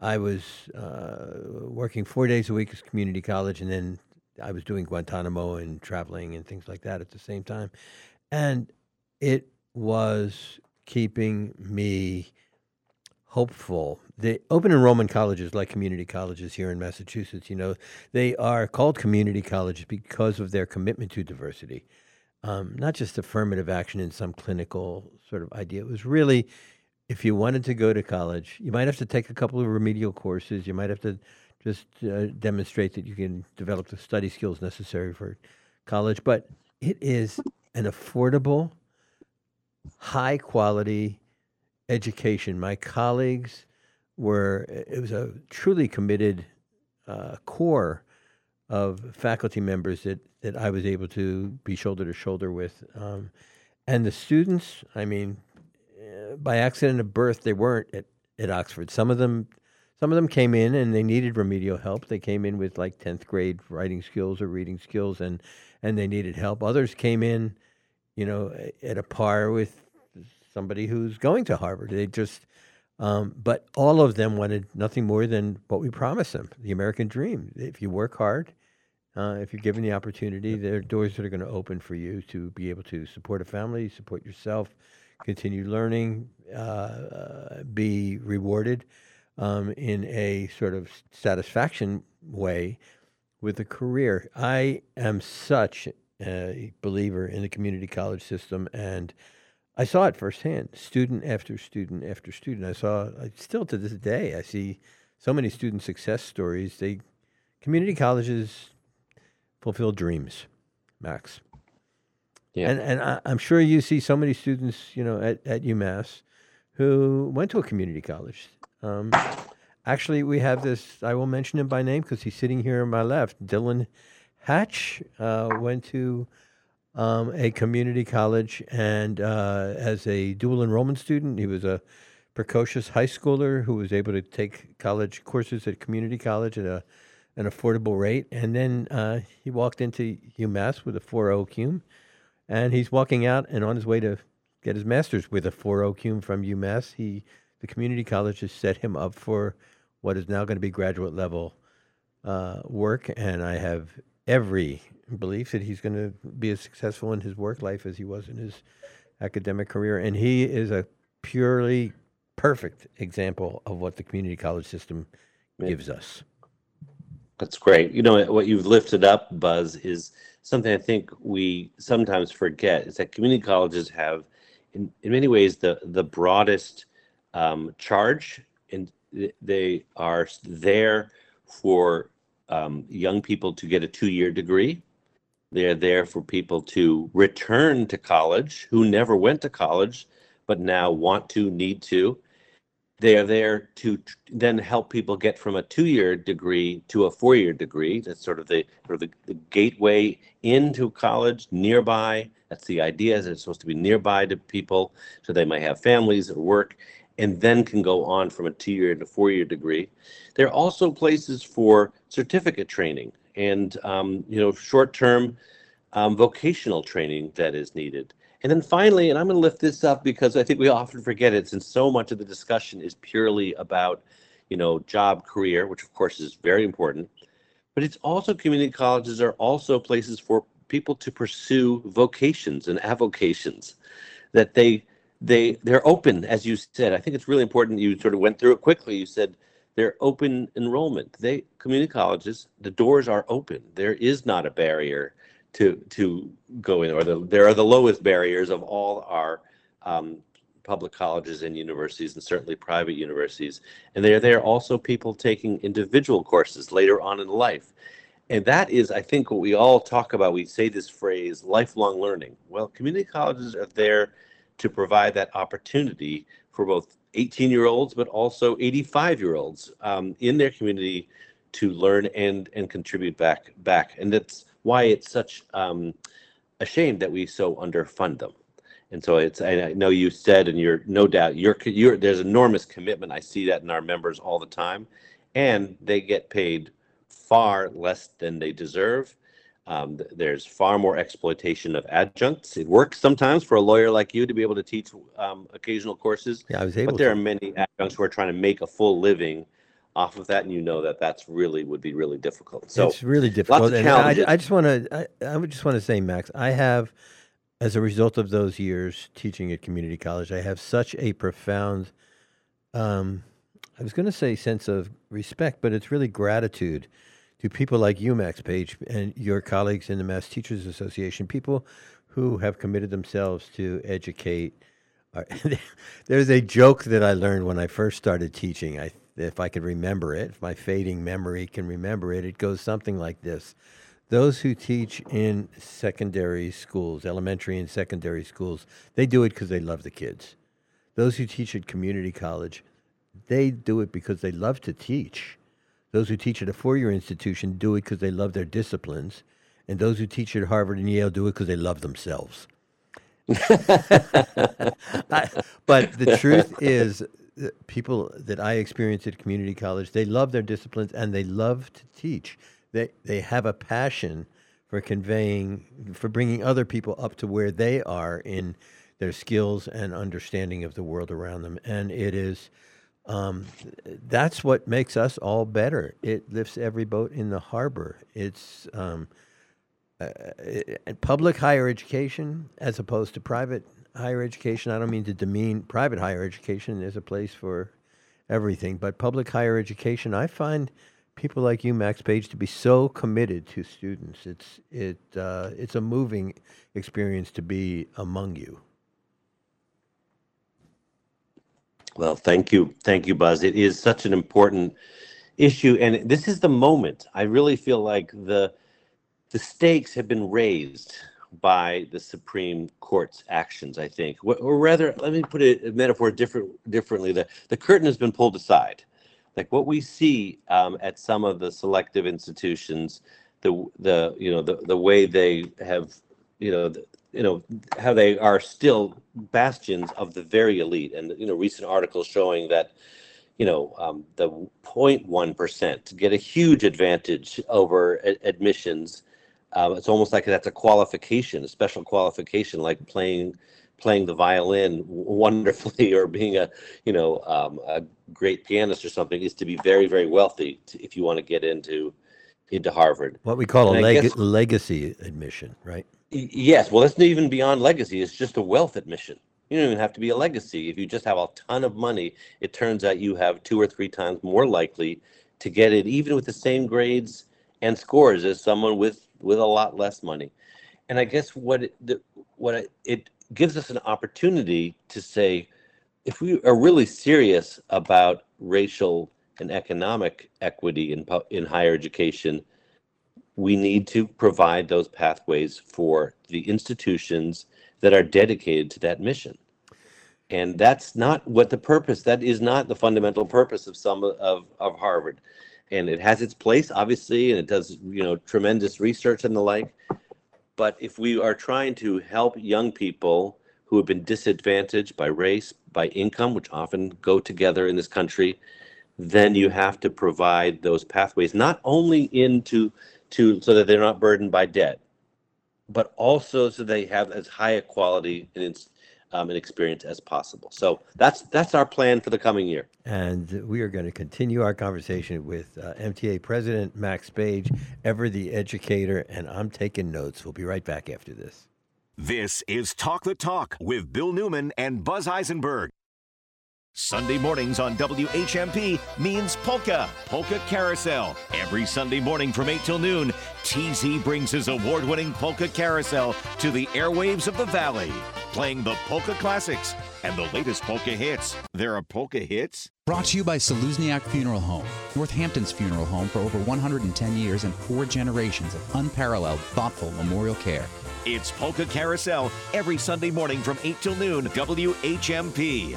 I was uh, working four days a week at community college, and then I was doing Guantanamo and traveling and things like that at the same time. And it was keeping me hopeful. The open enrollment colleges, like community colleges here in Massachusetts, you know, they are called community colleges because of their commitment to diversity, um, not just affirmative action in some clinical sort of idea. It was really, if you wanted to go to college, you might have to take a couple of remedial courses. You might have to just uh, demonstrate that you can develop the study skills necessary for college. But it is an affordable, high quality education. My colleagues were, it was a truly committed uh, core of faculty members that, that I was able to be shoulder to shoulder with. Um, and the students, I mean, by accident of birth, they weren't at, at Oxford. Some of them, some of them came in and they needed remedial help. They came in with like tenth grade writing skills or reading skills, and and they needed help. Others came in, you know, at a par with somebody who's going to Harvard. They just, um, but all of them wanted nothing more than what we promised them: the American dream. If you work hard, uh, if you're given the opportunity, there are doors that are going to open for you to be able to support a family, support yourself, continue learning, uh, uh, be rewarded um, in a sort of satisfaction way with a career. I am such a believer in the community college system, and I saw it firsthand, student after student after student. I saw, still to this day, I see so many student success stories. They community colleges fulfill dreams, Max. Yeah. And and I, I'm sure you see so many students, you know, at, at UMass who went to a community college. Um, actually, we have this. I will mention him by name because he's sitting here on my left. Dylan Hatch uh, went to um, a community college, and uh, as a dual enrollment student, he was a precocious high schooler who was able to take college courses at community college at a an affordable rate. And then uh, he walked into UMass with a 4.0 cum, and he's walking out and on his way to get his master's with a 4.0 cum from UMass. He the community college has set him up for what is now going to be graduate level uh, work, and I have every belief that he's going to be as successful in his work life as he was in his academic career. And he is a purely perfect example of what the community college system gives us. That's great. You know what you've lifted up, Buz, is something I think we sometimes forget is that community colleges have, in, in many ways, the the broadest um, charge, and they are there for um, young people to get a two-year degree. They're there for people to return to college who never went to college, but now want to, need to. They are there to then help people get from a two-year degree to a four-year degree. That's sort of the sort of the, the gateway into college nearby. That's the idea. Is it's supposed to be nearby to people, so they might have families or work and then can go on from a two-year to four-year degree. There are also places for certificate training and um, you know short-term um, vocational training that is needed. And then finally, and I'm going to lift this up because I think we often forget it, since so much of the discussion is purely about you know job career, which of course is very important. But it's also community colleges are also places for people to pursue vocations and avocations that they they they're open as you said. I think it's really important you sort of went through it quickly. You said they're open enrollment. They community colleges the doors are open. There is not a barrier to to go in or the, there are the lowest barriers of all our um, public colleges and universities and certainly private universities. And they're there also people taking individual courses later on in life. And that is i think what we all talk about. We say this phrase lifelong learning. Well community colleges are there to provide that opportunity for both 18 year olds, but also 85 year olds um, in their community to learn and and contribute back back. And that's why it's such um, a shame that we so underfund them. And so it's I know you said, and you're no doubt you're you're there's enormous commitment. I see that in our members all the time, and they get paid far less than they deserve. Um, th- there's far more exploitation of adjuncts. It works sometimes for a lawyer like you to be able to teach um, occasional courses. Yeah, I was able But there to. are many adjuncts who are trying to make a full living off of that, and you know that that's really would be really difficult. So it's really difficult. And I. I just want to, I, I would just want to say, Max, I have, as a result of those years teaching at community college, I have such a profound, um, I was going to say sense of respect, but it's really gratitude to people like you, Max Page, and your colleagues in the Mass Teachers Association, people who have committed themselves to educate. There's a joke that I learned when I first started teaching. I, if I could remember it, if my fading memory can remember it, it goes something like this. Those who teach in secondary schools, elementary and secondary schools, they do it because they love the kids. Those who teach at community college, they do it because they love to teach. Those who teach at a four year institution do it because they love their disciplines. And those who teach at Harvard and Yale do it because they love themselves. I, but the truth is, people that I experience at community college, they love their disciplines and they love to teach. They, they have a passion for conveying, for bringing other people up to where they are in their skills and understanding of the world around them. And it is um, that's what makes us all better. It lifts every boat in the harbor. It's um, uh, public higher education as opposed to private higher education. I don't mean to demean private higher education. There's a place for everything, but public higher education, I find people like you, Max Page, to be so committed to students. It's it uh, it's a moving experience to be among you. Well, thank you, thank you, Buz. It is such an important issue, and this is the moment. I really feel like the the stakes have been raised by the Supreme Court's actions. I think, or rather, let me put it a metaphor different differently. The the curtain has been pulled aside. Like what we see um, at some of the selective institutions, the the you know the the way they have you know the, you know how they are still bastions of the very elite and you know recent articles showing that you know um, the 0.1 percent get a huge advantage over admissions um, it's almost like that's a qualification a special qualification like playing playing the violin wonderfully or being a you know um, a great pianist or something is to be very very wealthy to, if you want to get into into harvard What we call a And I leg- guess- legacy admission, right? Yes, well, it's not even beyond legacy. It's just a wealth admission. You don't even have to be a legacy. If you just have a ton of money, it turns out you have two or three times more likely to get it, even with the same grades and scores as someone with with a lot less money. And I guess what it, the, what it, gives us an opportunity to say, if we are really serious about racial and economic equity in in higher education, we need to provide those pathways for the institutions that are dedicated to that mission. And that's not what the purpose, that is not the fundamental purpose of some of, of Harvard. And it has its place, obviously, and it does, you know, tremendous research and the like. But if we are trying to help young people who have been disadvantaged by race, by income, which often go together in this country, then you have to provide those pathways not only into to so that they're not burdened by debt, but also so they have as high a quality and it's um, an experience as possible. So that's that's our plan for the coming year. And we are going to continue our conversation with uh, MTA President Max Page, ever the educator, and I'm taking notes. We'll be right back after this. This is Talk the Talk with Bill Newman and Buz Eisenberg. Sunday mornings on WHMP means Polka, Polka Carousel. Every Sunday morning from 8 till noon, TZ brings his award winning Polka Carousel to the airwaves of the Valley, playing the polka classics and the latest polka hits. There are polka hits? Brought to you by Czelusniak Funeral Home, Northampton's funeral home for over 110 years and four generations of unparalleled, thoughtful memorial care. It's Polka Carousel every Sunday morning from 8 till noon, WHMP.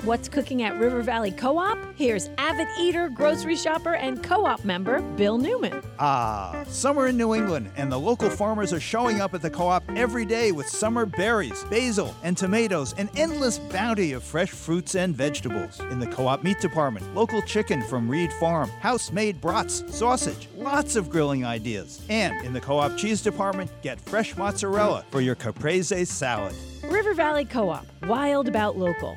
What's cooking at River Valley Co op? Here's avid eater, grocery shopper, and co op member Bill Newman. Ah, summer in New England, and the local farmers are showing up at the co op every day with summer berries, basil, and tomatoes, an endless bounty of fresh fruits and vegetables. In the co op meat department, local chicken from Reed Farm, house made brats, sausage, lots of grilling ideas. And in the co op cheese department, get fresh mozzarella for your caprese salad. River Valley Co op, wild about local.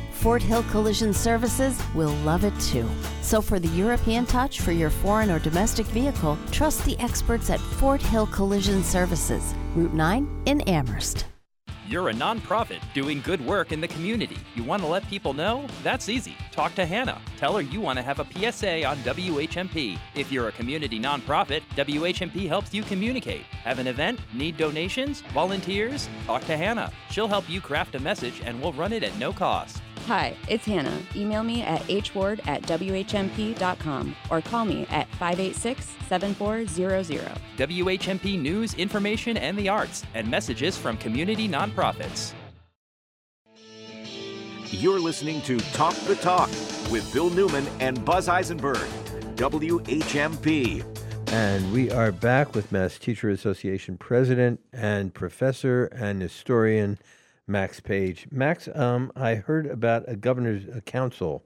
Fort Hill Collision Services will love it too. So, for the European touch for your foreign or domestic vehicle, trust the experts at Fort Hill Collision Services, Route 9 in Amherst. You're a nonprofit doing good work in the community. You want to let people know? That's easy. Talk to Hannah. Tell her you want to have a PSA on WHMP. If you're a community nonprofit, WHMP helps you communicate. Have an event? Need donations? Volunteers? Talk to Hannah. She'll help you craft a message and we'll run it at no cost. Hi, it's Hannah. Email me at hward at whmp.com or call me at 586 7400. WHMP news, information, and the arts, and messages from community nonprofits. You're listening to Talk the Talk with Bill Newman and Buz Eisenberg. WHMP. And we are back with Mass Teacher Association President and Professor and Historian Max Page. Max, um, I heard about a governor's a council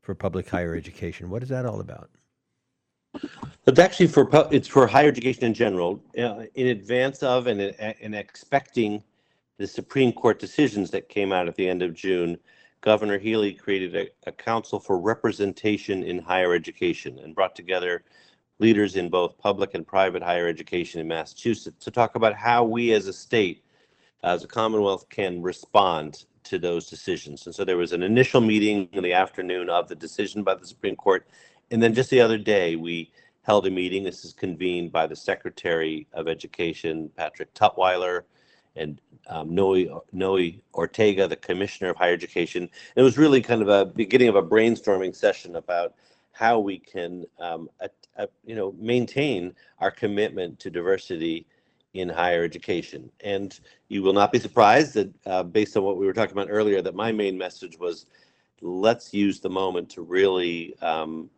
for public higher education. What is that all about? It's actually for it's for higher education in general, uh, in advance of and and expecting the Supreme Court decisions that came out at the end of June. Governor Healey created a, a council for representation in higher education and brought together leaders in both public and private higher education in Massachusetts to talk about how we as a state, as a Commonwealth, can respond to those decisions. And so there was an initial meeting in the afternoon of the decision by the Supreme Court. And then just the other day, we held a meeting. This is convened by the Secretary of Education, Patrick Tutwiler, and um, Noe, Noe Ortega, the Commissioner of Higher Education. It was really kind of a beginning of a brainstorming session about how we can, um, a, a, you know, maintain our commitment to diversity in higher education. And you will not be surprised that, uh, based on what we were talking about earlier, that my main message was, let's use the moment to really um,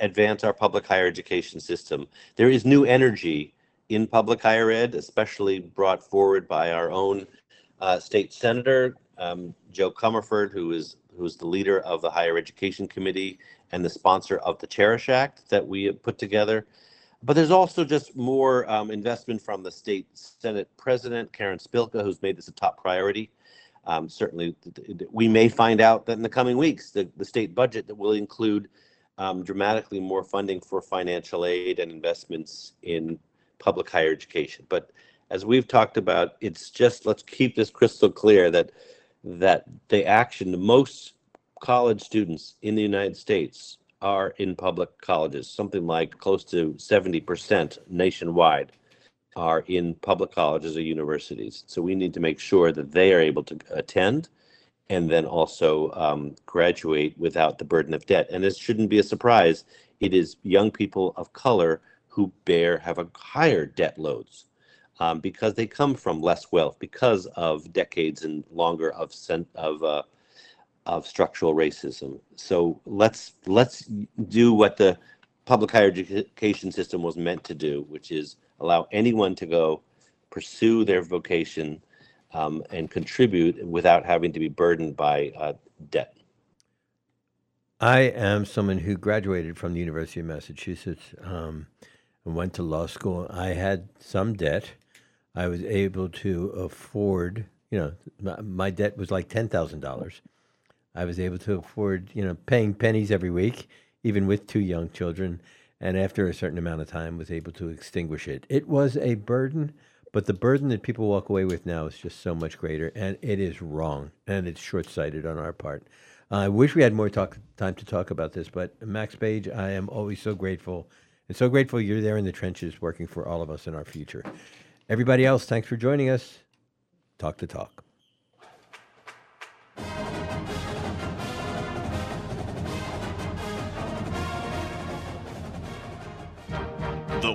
advance our public higher education system. There is new energy in public higher ed, especially brought forward by our own uh, state senator, um, Jo Comerford, who is who is the leader of the Higher Education Committee and the sponsor of the Cherish Act that we put together. But there's also just more um, investment from the state Senate President, Karen Spilka, who's made this a top priority. Um, certainly, we may find out that in the coming weeks, the, the state budget that will include um, dramatically more funding for financial aid and investments in public higher education. But as we've talked about, it's just let's keep this crystal clear that that the action most college students in the United States are in public colleges. Something like close to 70% nationwide are in public colleges or universities. So we need to make sure that they are able to attend and then also um, graduate without the burden of debt. And this shouldn't be a surprise. It is young people of color who bear have a higher debt loads um, because they come from less wealth because of decades and longer of of uh, of structural racism. So let's let's do what the public higher education system was meant to do, which is allow anyone to go pursue their vocation um, and contribute without having to be burdened by uh, debt. I am someone who graduated from the University of Massachusetts um, and went to law school. I had some debt. I was able to afford, you know, my, my debt was like $10,000. I was able to afford, you know, paying pennies every week, even with two young children. And after a certain amount of time, was able to extinguish it. It was a burden, but the burden that people walk away with now is just so much greater, and it is wrong, and it's short sighted on our part. I wish we had more talk, time to talk about this, but Max Page, I am always so grateful, and so grateful you're there in the trenches working for all of us in our future. Everybody else, thanks for joining us. Talk the Talk.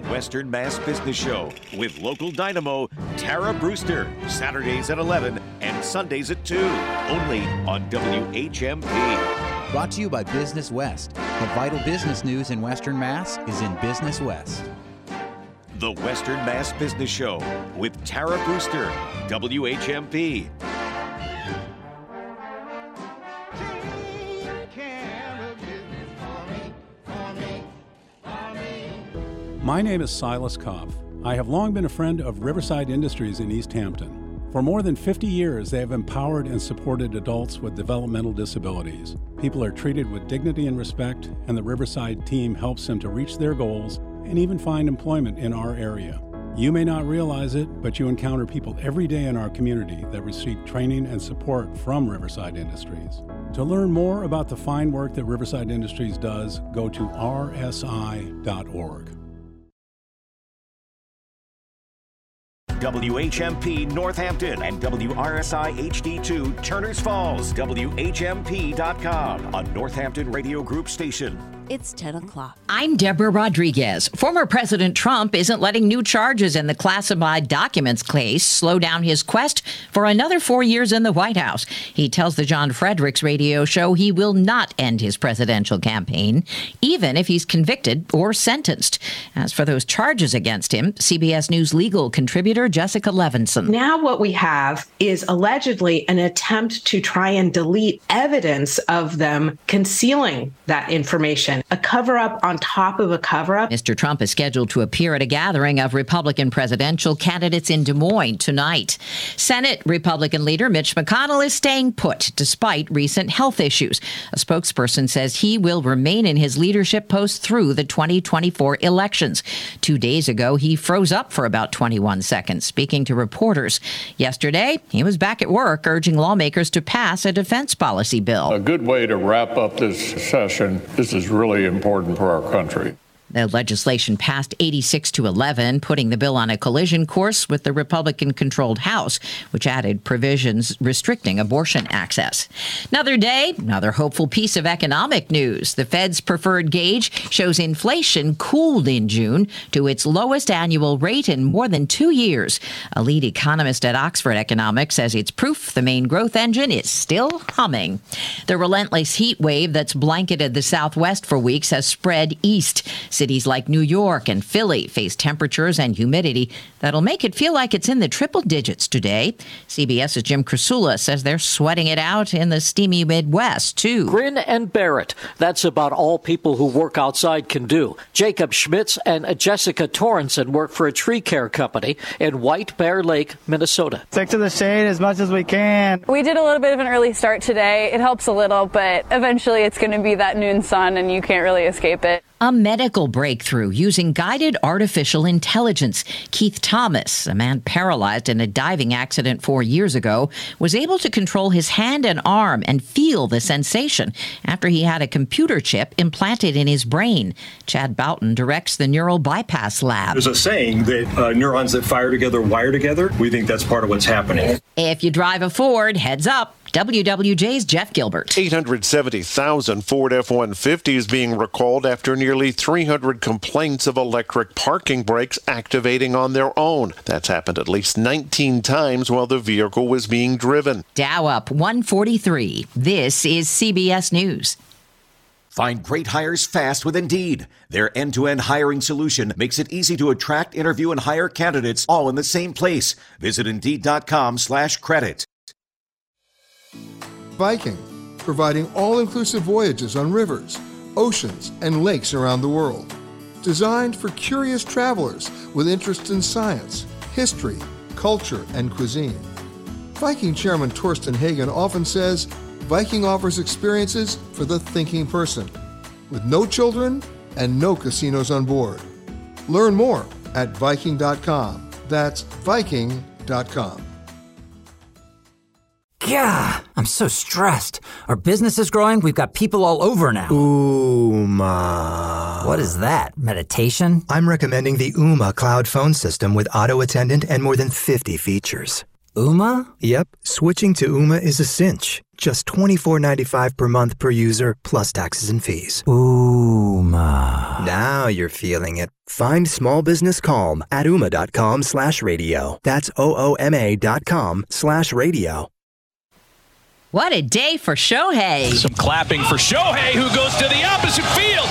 Western Mass Business Show with local dynamo Tara Brewster, Saturdays at 11 and Sundays at 2, only on WHMP. Brought to you by Business West. The vital business news in Western Mass is in Business West. The Western Mass Business Show with Tara Brewster, WHMP. My name is Silas Kopf. I have long been a friend of Riverside Industries in Easthampton. For more than 50 years, they have empowered and supported adults with developmental disabilities. People are treated with dignity and respect, and the Riverside team helps them to reach their goals and even find employment in our area. You may not realize it, but you encounter people every day in our community that receive training and support from Riverside Industries. To learn more about the fine work that Riverside Industries does, go to rsi.org. WHMP Northampton and WRSI HD2 Turners Falls, WHMP.com, a Northampton Radio Group station. It's 10 o'clock. I'm Deborah Rodriguez. Former President Trump isn't letting new charges in the classified documents case slow down his quest for another four years in the White House. He tells the John Fredericks radio show he will not end his presidential campaign, even if he's convicted or sentenced. As for those charges against him, CBS News legal contributor Jessica Levinson. Now, what we have is allegedly an attempt to try and delete evidence of them concealing that information a cover up on top of a cover up. Mr. Trump is scheduled to appear at a gathering of Republican presidential candidates in Des Moines tonight. Senate Republican leader Mitch McConnell is staying put despite recent health issues. A spokesperson says he will remain in his leadership post through the 2024 elections. Two days ago, he froze up for about 21 seconds, speaking to reporters. Yesterday, he was back at work urging lawmakers to pass a defense policy bill. A good way to wrap up this session. This is really really important for our country. The legislation passed 86 to 11, putting the bill on a collision course with the Republican controlled House, which added provisions restricting abortion access. Another day, another hopeful piece of economic news. The Fed's preferred gauge shows inflation cooled in June to its lowest annual rate in more than two years. A lead economist at Oxford Economics says it's proof the main growth engine is still humming. The relentless heat wave that's blanketed the Southwest for weeks has spread east. Cities like New York and Philly face temperatures and humidity that'll make it feel like it's in the triple digits today. CBS's Jim Krasula says they're sweating it out in the steamy Midwest, too. Grin and bear it. That's about all people who work outside can do. Jacob Schmitz and Jessica Torrenson work for a tree care company in White Bear Lake, Minnesota. Stick to the shade as much as we can. We did a little bit of an early start today. It helps a little, but eventually it's going to be that noon sun and you can't really escape it. A medical breakthrough using guided artificial intelligence. Keith Thomas, a man paralyzed in a diving accident four years ago, was able to control his hand and arm and feel the sensation after he had a computer chip implanted in his brain. Chad Bouton directs the Neural Bypass Lab. There's a saying that uh, neurons that fire together wire together. We think that's part of what's happening. If you drive a Ford, heads up. WWJ's Jeff Gilbert. 870,000 Ford F 150s being recalled after nearly 300 complaints of electric parking brakes activating on their own. That's happened at least 19 times while the vehicle was being driven. Dow up 143. This is CBS News. Find great hires fast with Indeed. Their end to end hiring solution makes it easy to attract, interview, and hire candidates all in the same place. Visit Indeed.com slash credit. Viking, providing all inclusive voyages on rivers, oceans, and lakes around the world. Designed for curious travelers with interest in science, history, culture, and cuisine. Viking Chairman Torstein Hagen often says Viking offers experiences for the thinking person, with no children and no casinos on board. Learn more at Viking.com. That's Viking.com. Yeah, I'm so stressed. Our business is growing. We've got people all over now. Ooma. What is that? Meditation? I'm recommending the Ooma cloud phone system with auto attendant and more than 50 features. Ooma? Yep, switching to Ooma is a cinch. Just $24.95 per month per user, plus taxes and fees. Ooma. Now you're feeling it. Find small business calm at ooma.com slash radio. That's O-O-M-A dot com slash radio. What a day for Shohei. Some clapping for Shohei, who goes to the opposite field.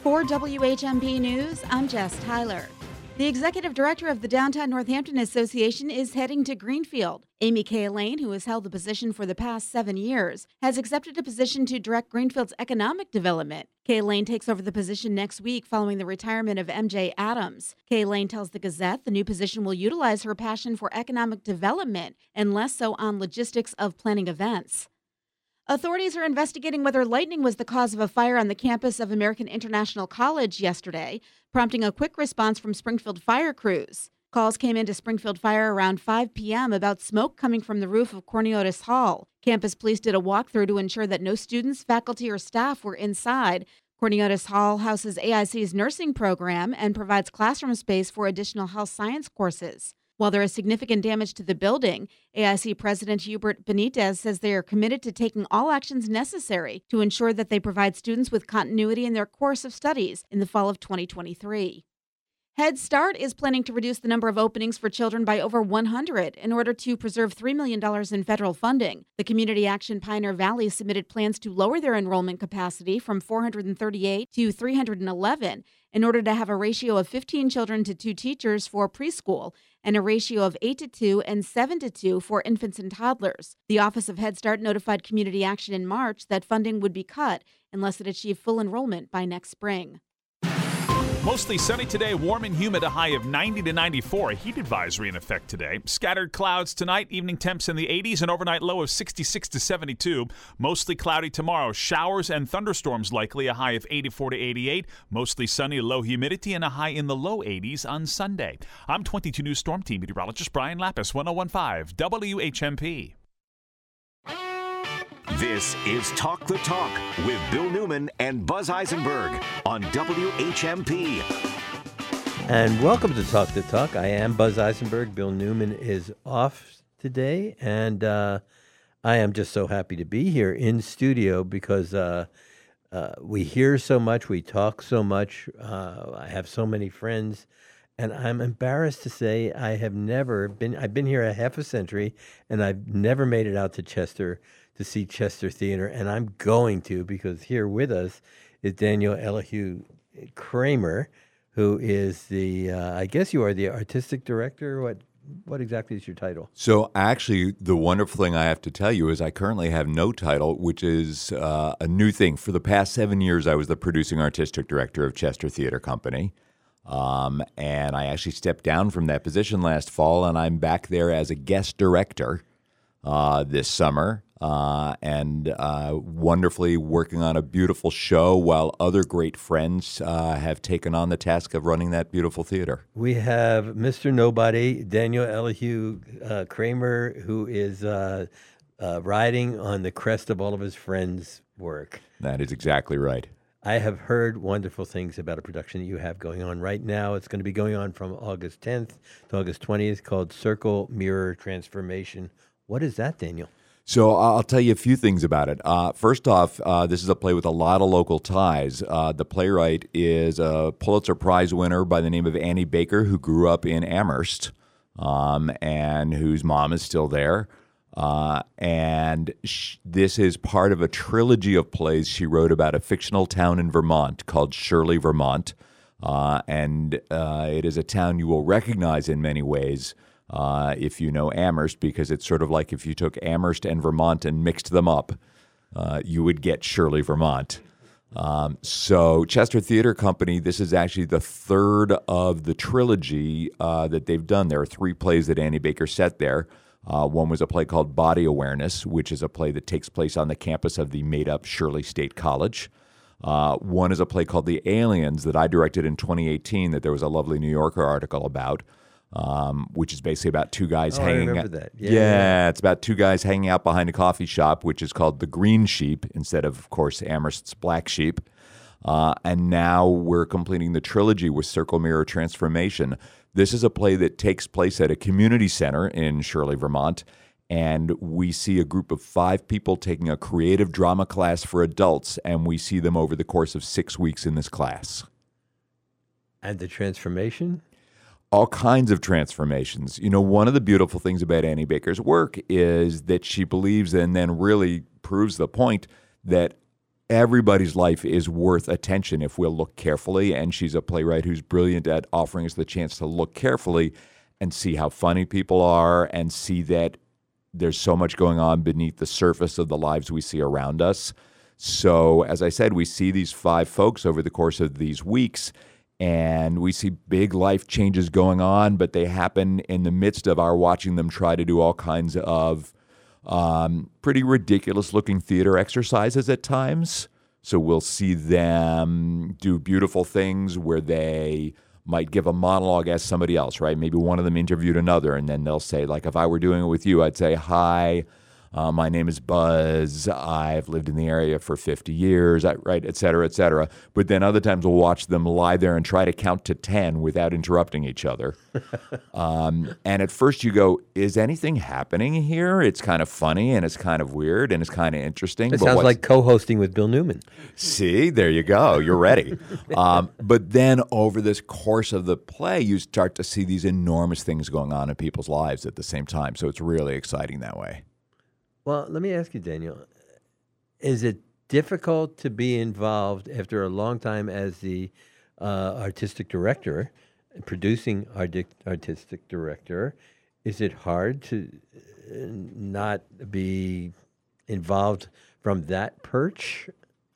For WHMP News, I'm Jess Tyler. The executive director of the Downtown Northampton Association is heading to Greenfield. Amy Cahillane, who has held the position for the past seven years, has accepted a position to direct Greenfield's economic development. Cahillane takes over the position next week following the retirement of MJ Adams. Cahillane tells the Gazette the new position will utilize her passion for economic development and less so on logistics of planning events. Authorities are investigating whether lightning was the cause of a fire on the campus of American International College yesterday, prompting a quick response from Springfield fire crews. Calls came into Springfield Fire around 5 p.m. about smoke coming from the roof of Courniotes Hall. Campus police did a walkthrough to ensure that no students, faculty, or staff were inside. Courniotes Hall houses AIC's nursing program and provides classroom space for additional health science courses. While there is significant damage to the building, AIC President Hubert Benitez says they are committed to taking all actions necessary to ensure that they provide students with continuity in their course of studies in the fall of 2023. Head Start is planning to reduce the number of openings for children by over 100 in order to preserve $3 million in federal funding. The Community Action Pioneer Valley submitted plans to lower their enrollment capacity from 438 to 311 in order to have a ratio of 15 children to 2 teachers for preschool and a ratio of 8 to 2 and 7 to 2 for infants and toddlers. The Office of Head Start notified Community Action in March that funding would be cut unless it achieved full enrollment by next spring. Mostly sunny today, warm and humid, a high of 90 to 94. A heat advisory in effect today. Scattered clouds tonight, evening temps in the 80s, and overnight low of 66 to 72. Mostly cloudy tomorrow, showers and thunderstorms likely, a high of 84 to 88. Mostly sunny, low humidity, and a high in the low 80s on Sunday. I'm 22 News Storm Team meteorologist Brian Lapis, 1015 WHMP. This is Talk the Talk with Bill Newman and Buz Eisenberg on WHMP. And welcome to Talk the Talk. I am Buz Eisenberg. Bill Newman is off today, and uh, I am just so happy to be here in studio because uh, uh, we hear so much, we talk so much. Uh, I have so many friends, and I'm embarrassed to say I have never been. I've been here a half a century, and I've never made it out to Chester to see Chester Theatre, and I'm going to because here with us is Daniel Elihu Kramer, who is the uh, I guess you are the artistic director. What what exactly is your title? So actually, the wonderful thing I have to tell you is I currently have no title, which is uh, a new thing. For the past seven years, I was the producing artistic director of Chester Theatre Company. Um, and I actually stepped down from that position last fall, and I'm back there as a guest director uh, this summer uh, and uh, wonderfully working on a beautiful show while other great friends uh, have taken on the task of running that beautiful theater. We have Mr. Nobody, Daniel Elihu uh, Kramer, who is uh, uh, riding on the crest of all of his friends' work. That is exactly right. I have heard wonderful things about a production that you have going on right now. It's going to be going on from August 10th to August 20th called Circle Mirror Transformation. What is that, Daniel? So I'll tell you a few things about it. Uh, first off, uh, this is a play with a lot of local ties. Uh, the playwright is a Pulitzer Prize winner by the name of Annie Baker, who grew up in Amherst um, and whose mom is still there. Uh, and sh- this is part of a trilogy of plays she wrote about a fictional town in Vermont called Shirley, Vermont. Uh, and uh, it is a town you will recognize in many ways uh, if you know Amherst, because it's sort of like if you took Amherst and Vermont and mixed them up, uh, you would get Shirley, Vermont. Um, so, Chester Theatre Company, this is actually the third of the trilogy uh, that they've done. There are three plays that Annie Baker set there. Uh, one was a play called Body Awareness, which is a play that takes place on the campus of the made up Shirley State College. Uh, one is a play called The Aliens that I directed in 2018 that there was a lovely New Yorker article about um, which is basically about two guys Oh, I hanging. remember out- that. Yeah, Yeah, yeah. it's about two guys hanging out behind a coffee shop, which is called the Green Sheep instead of, of course, Amherst's Black Sheep. Uh, and now we're completing the trilogy with Circle Mirror Transformation. This is a play that takes place at a community center in Shirley, Vermont. And we see a group of five people taking a creative drama class for adults, and we see them over the course of six weeks in this class. And the transformation? all kinds of transformations. You know, one of the beautiful things about Annie Baker's work is that she believes and then really proves the point that everybody's life is worth attention if we'll look carefully. And she's a playwright who's brilliant at offering us the chance to look carefully and see how funny people are and see that there's so much going on beneath the surface of the lives we see around us. So, as I said, we see these five folks over the course of these weeks, and we see big life changes going on, but they happen in the midst of our watching them try to do all kinds of um, pretty ridiculous looking theater exercises at times. So, we'll see them do beautiful things where they might give a monologue as somebody else, right? Maybe one of them interviewed another, and then they'll say, like, if I were doing it with you, I'd say, Hi, Uh, my name is Buz. I've lived in the area for 50 years, I- right, et cetera, et cetera. But then other times we'll watch them lie there and try to count to 10 without interrupting each other. um, and at first you go, is anything happening here? It's kind of funny and it's kind of weird and it's kind of interesting. It sounds like co-hosting with Bill Newman. See, there you go. You're ready. um, but then over this course of the play, you start to see these enormous things going on in people's lives at the same time. So it's really exciting that way. Well, let me ask you, Daniel. Is it difficult to be involved after a long time as the uh, artistic director, producing artistic director? Is it hard to uh, not be involved from that perch?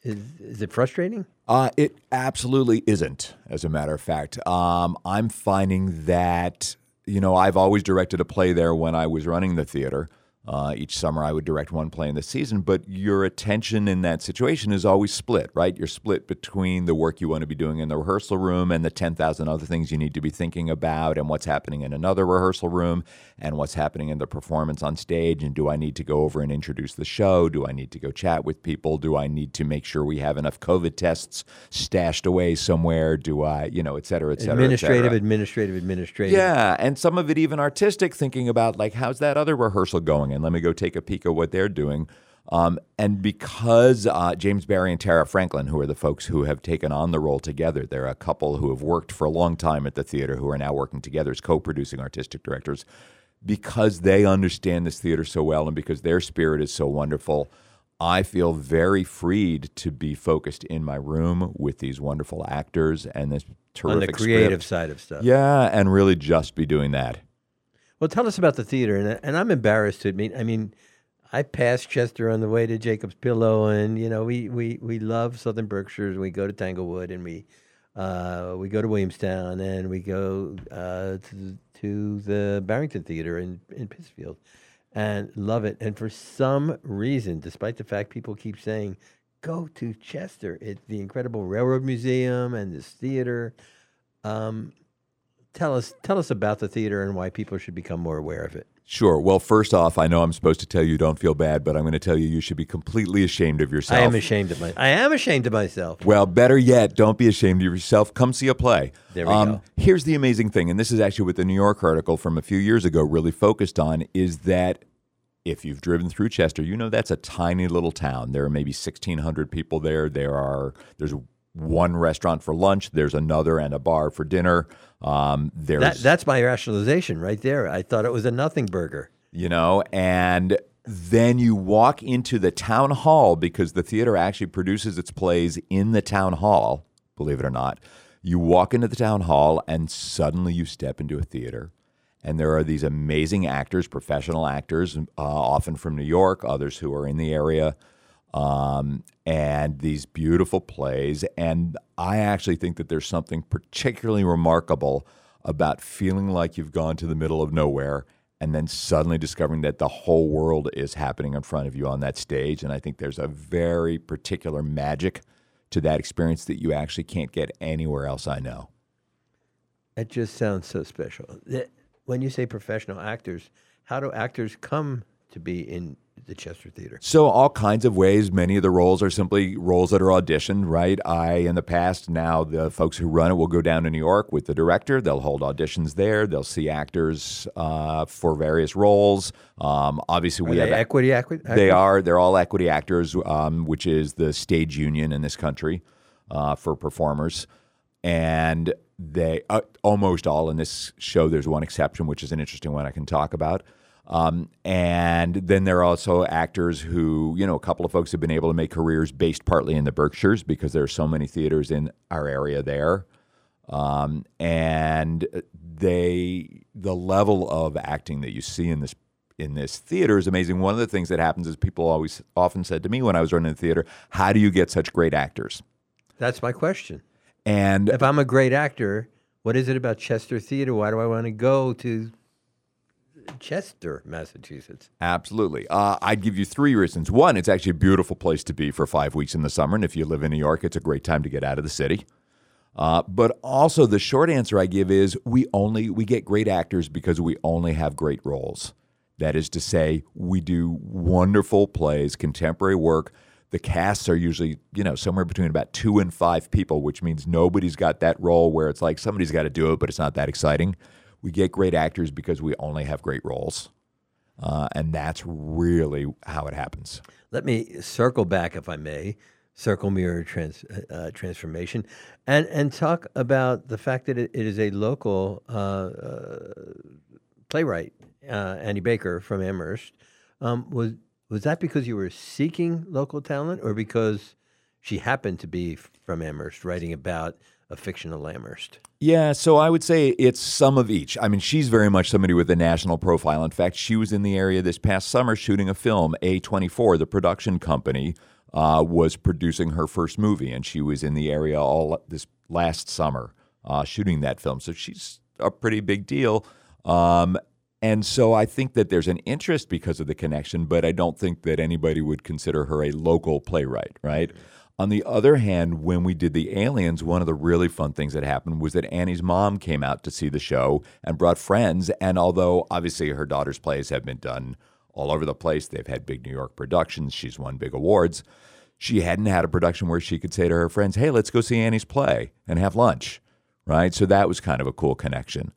Is, is it frustrating? Uh, it absolutely isn't, as a matter of fact. Um, I'm finding that, you know, I've always directed a play there when I was running the theater. Uh, each summer, I would direct one play in the season, but your attention in that situation is always split, right? You're split between the work you want to be doing in the rehearsal room and the 10,000 other things you need to be thinking about, and what's happening in another rehearsal room, and what's happening in the performance on stage. And do I need to go over and introduce the show? Do I need to go chat with people? Do I need to make sure we have enough COVID tests stashed away somewhere? Do I, you know, et cetera, et cetera, et administrative, cetera. administrative, administrative. Yeah, and some of it even artistic, thinking about like how's that other rehearsal going, and let me go take a peek at what they're doing. Um, and because uh, James Barry and Tara Franklin, who are the folks who have taken on the role together, they're a couple who have worked for a long time at the theater, who are now working together as co-producing artistic directors. Because they understand this theater so well, and because their spirit is so wonderful, I feel very freed to be focused in my room with these wonderful actors and this terrific On the creative script. side of stuff. Yeah, and really just be doing that. Well, tell us about the theater, and and I'm embarrassed to admit. I mean, I passed Chester on the way to Jacob's Pillow, and you know, we we we love Southern Berkshires. We go to Tanglewood, and we uh, we go to Williamstown, and we go uh, to to the Barrington Theater in in Pittsfield, and love it. And for some reason, despite the fact people keep saying, "Go to Chester," it's the incredible Railroad Museum and this theater. Um, tell us tell us about the theater and why people should become more aware of it. Sure. Well, first off, I know I'm supposed to tell you don't feel bad, but I'm going to tell you you should be completely ashamed of yourself. I am ashamed of my. I am ashamed of myself. Well, better yet, don't be ashamed of yourself. Come see a play. Um, There we go. Here's the amazing thing, and this is actually what the New York article from a few years ago really focused on, is that if you've driven through Chester, you know that's a tiny little town. There are maybe 1,600 people there. There are there's one restaurant for lunch. There's another and a bar for dinner. Um, there's That, that's my rationalization right there. I thought it was a nothing burger. you know, and then you walk into the town hall because the theater actually produces its plays in the town hall, believe it or not. You walk into the town hall and suddenly you step into a theater. And there are these amazing actors, professional actors, uh, often from New York, others who are in the area, um, and these beautiful plays. And I actually think that there's something particularly remarkable about feeling like you've gone to the middle of nowhere and then suddenly discovering that the whole world is happening in front of you on that stage. And I think there's a very particular magic to that experience that you actually can't get anywhere else I know. It just sounds so special. When you say professional actors, how do actors come to be in the Chester Theater? So, all kinds of ways. Many of the roles are simply roles that are auditioned, right? I, in the past, now the folks who run it will go down to New York with the director. They'll hold auditions there. They'll see actors uh, for various roles. Um, obviously, we they have equity acqui- They are. They're all equity actors, um, which is the stage union in this country uh, for performers. And they uh, almost all in this show. There's one exception, which is an interesting one I can talk about. Um, and then there are also actors who, you know, a couple of folks have been able to make careers based partly in the Berkshires because there are so many theaters in our area there. Um, and they, the level of acting that you see in this in this theater is amazing. One of the things that happens is people always often said to me when I was running the theater, "How do you get such great actors?" That's my question. And if I'm a great actor, what is it about Chester Theatre? Why do I want to go to Chester, Massachusetts? Absolutely. Uh, I'd give you three reasons. One, it's actually a beautiful place to be for five weeks in the summer. And if you live in New York, it's a great time to get out of the city. Uh, but also, the short answer I give is we only we get great actors because we only have great roles. That is to say, we do wonderful plays, contemporary work. The casts are usually, you know, somewhere between about two and five people, which means nobody's got that role where it's like somebody's got to do it, but it's not that exciting. We get great actors because we only have great roles. Uh, and that's really how it happens. Let me circle back, if I may, circle mirror trans, uh, transformation, and and talk about the fact that it, it is a local uh, uh playwright, uh, Annie Baker from Amherst. Um, was was that because you were seeking local talent, or because she happened to be from Amherst, writing about a fictional Amherst? Yeah, so I would say it's some of each. I mean, she's very much somebody with a national profile. In fact, she was in the area this past summer shooting a film. A24, the production company, uh, was producing her first movie, and she was in the area all this last summer uh, shooting that film. So she's a pretty big deal. Um, and so I think that there's an interest because of the connection, but I don't think that anybody would consider her a local playwright, right? On the other hand, when we did the aliens, one of the really fun things that happened was that Annie's mom came out to see the show and brought friends. And although obviously her daughter's plays have been done all over the place, they've had big New York productions, she's won big awards. She hadn't had a production where she could say to her friends, Hey, let's go see Annie's play and have lunch. Right. So that was kind of a cool connection.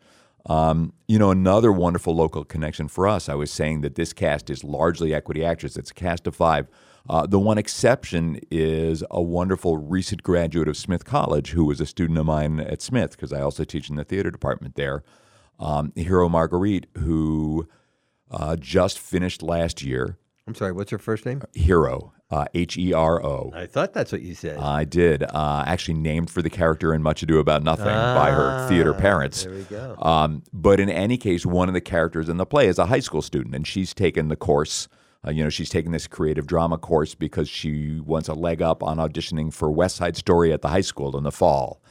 Um, you know, another wonderful local connection for us, I was saying that this cast is largely equity actors. It's a cast of five uh, the one exception is a wonderful recent graduate of Smith College who was a student of mine at Smith because I also teach in the theater department there, um, Hero Marguerite, who uh, just finished last year. I'm sorry, what's her first name? Hero, uh, H E R O. I thought that's what you said. I did. Uh, actually, named for the character in Much Ado About Nothing ah, by her theater parents. There we go. Um, but in any case, one of the characters in the play is a high school student, and she's taken the course uh, you know, she's taking this creative drama course because she wants a leg up on auditioning for West Side Story at the high school in the fall.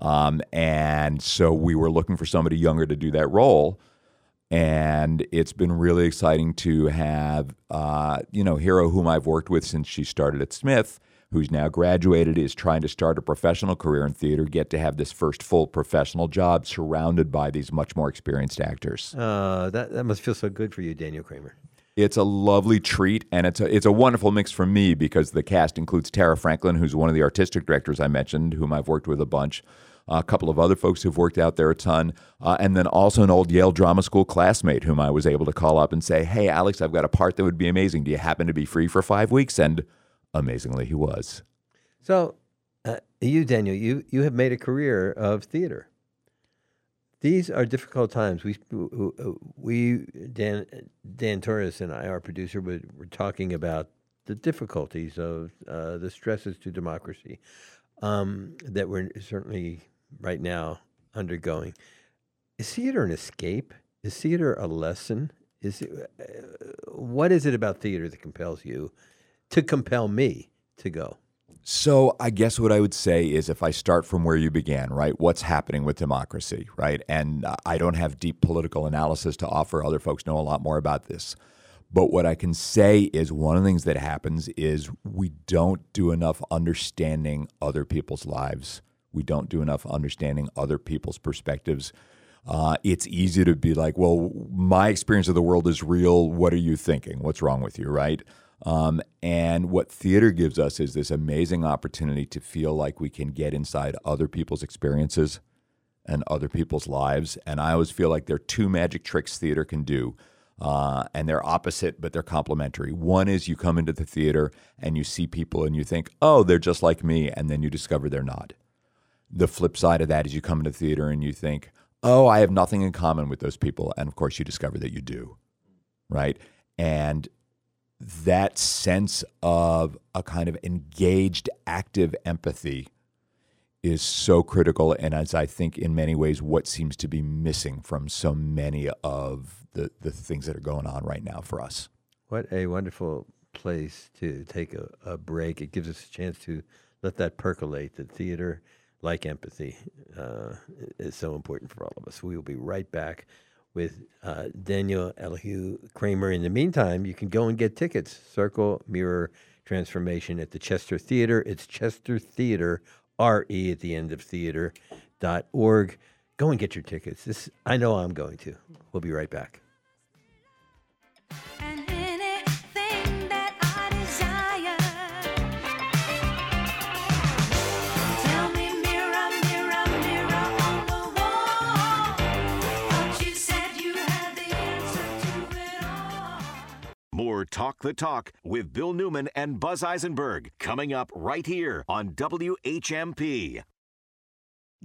Um, and so we were looking for somebody younger to do that role. And it's been really exciting to have, uh, you know, Hero, whom I've worked with since she started at Smith, who's now graduated, is trying to start a professional career in theater, get to have this first full professional job surrounded by these much more experienced actors. Uh, that, that must feel so good for you, Daniel Kramer. It's a lovely treat, and it's a it's a wonderful mix for me because the cast includes Tara Franklin, who's one of the artistic directors I mentioned, whom I've worked with a bunch. a couple of other folks who've worked out there a ton, uh, and then also an old Yale Drama School classmate whom I was able to call up and say, "Hey, Alex, I've got a part that would be amazing. Do you happen to be free for five weeks?" And amazingly, he was. So, uh, you, Daniel, you you have made a career of theater these are difficult times. We we Dan Dan Torres and I, our producer, were, were talking about the difficulties of uh, the stresses to democracy um, that we're certainly right now undergoing. Is theater an escape? Is theater a lesson? Is it, uh, what is it about theater that compels you to compel me to go? So I guess what I would say is if I start from where you began, right? What's happening with democracy, right? And I don't have deep political analysis to offer. Other folks know a lot more about this. But what I can say is one of the things that happens is we don't do enough understanding other people's lives. We don't do enough understanding other people's perspectives. Uh, it's easy to be like, well, my experience of the world is real. What are you thinking? What's wrong with you, right? Um, and what theater gives us is this amazing opportunity to feel like we can get inside other people's experiences and other people's lives. And I always feel like there are two magic tricks theater can do. Uh, and they're opposite, but they're complementary. One is you come into the theater and you see people and you think, oh, they're just like me. And then you discover they're not. The flip side of that is you come into the theater and you think, oh, I have nothing in common with those people. And of course, you discover that you do. Right. And that sense of a kind of engaged, active empathy is so critical. And as I think in many ways, what seems to be missing from so many of the, the things that are going on right now for us. What a wonderful place to take a, a break. It gives us a chance to let that percolate. The theater, like empathy, uh, is so important for all of us. We will be right back with uh, Daniel Elihu Kramer. In the meantime, you can go and get tickets. Circle Mirror Transformation at the Chester Theatre. It's Chester Theatre, R-E at the end of theater dot org. Go and get your tickets. This I know I'm going to. We'll be right back. Talk the Talk with Bill Newman and Buz Eisenberg coming up right here on WHMP.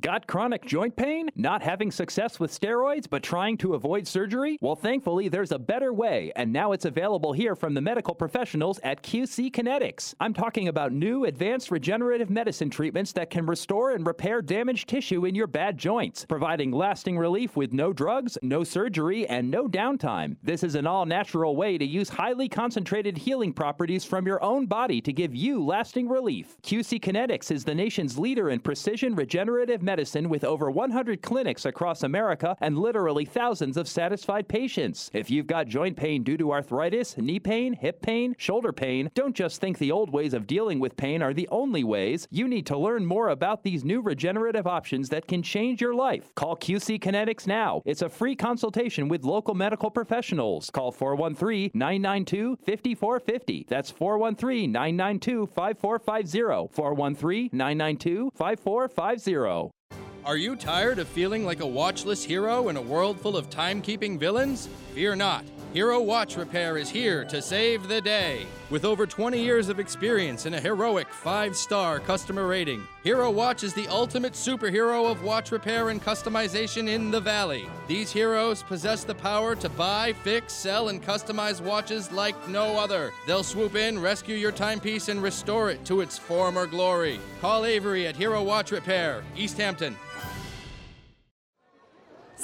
Got chronic joint pain? Not having success with steroids, but trying to avoid surgery? Well, thankfully, there's a better way, and now it's available here from the medical professionals at QC Kinetics. I'm talking about new advanced regenerative medicine treatments that can restore and repair damaged tissue in your bad joints, providing lasting relief with no drugs, no surgery, and no downtime. This is an all natural way to use highly concentrated healing properties from your own body to give you lasting relief. QC Kinetics is the nation's leader in precision regenerative medicine with over 100 clinics across America and literally thousands of satisfied patients. If you've got joint pain due to arthritis, knee pain, hip pain, shoulder pain, don't just think the old ways of dealing with pain are the only ways. You need to learn more about these new regenerative options that can change your life. Call QC Kinetics now. It's a free consultation with local medical professionals. Call 413 992 5450. That's 413 992 5450. 413 992 5450. Are you tired of feeling like a watchless hero in a world full of timekeeping villains? Fear not. Hero Watch Repair is here to save the day. With over 20 years of experience and a heroic five star customer rating, Hero Watch is the ultimate superhero of watch repair and customization in the Valley. These heroes possess the power to buy, fix, sell, and customize watches like no other. They'll swoop in, rescue your timepiece, and restore it to its former glory. Call Avery at Hero Watch Repair, Easthampton.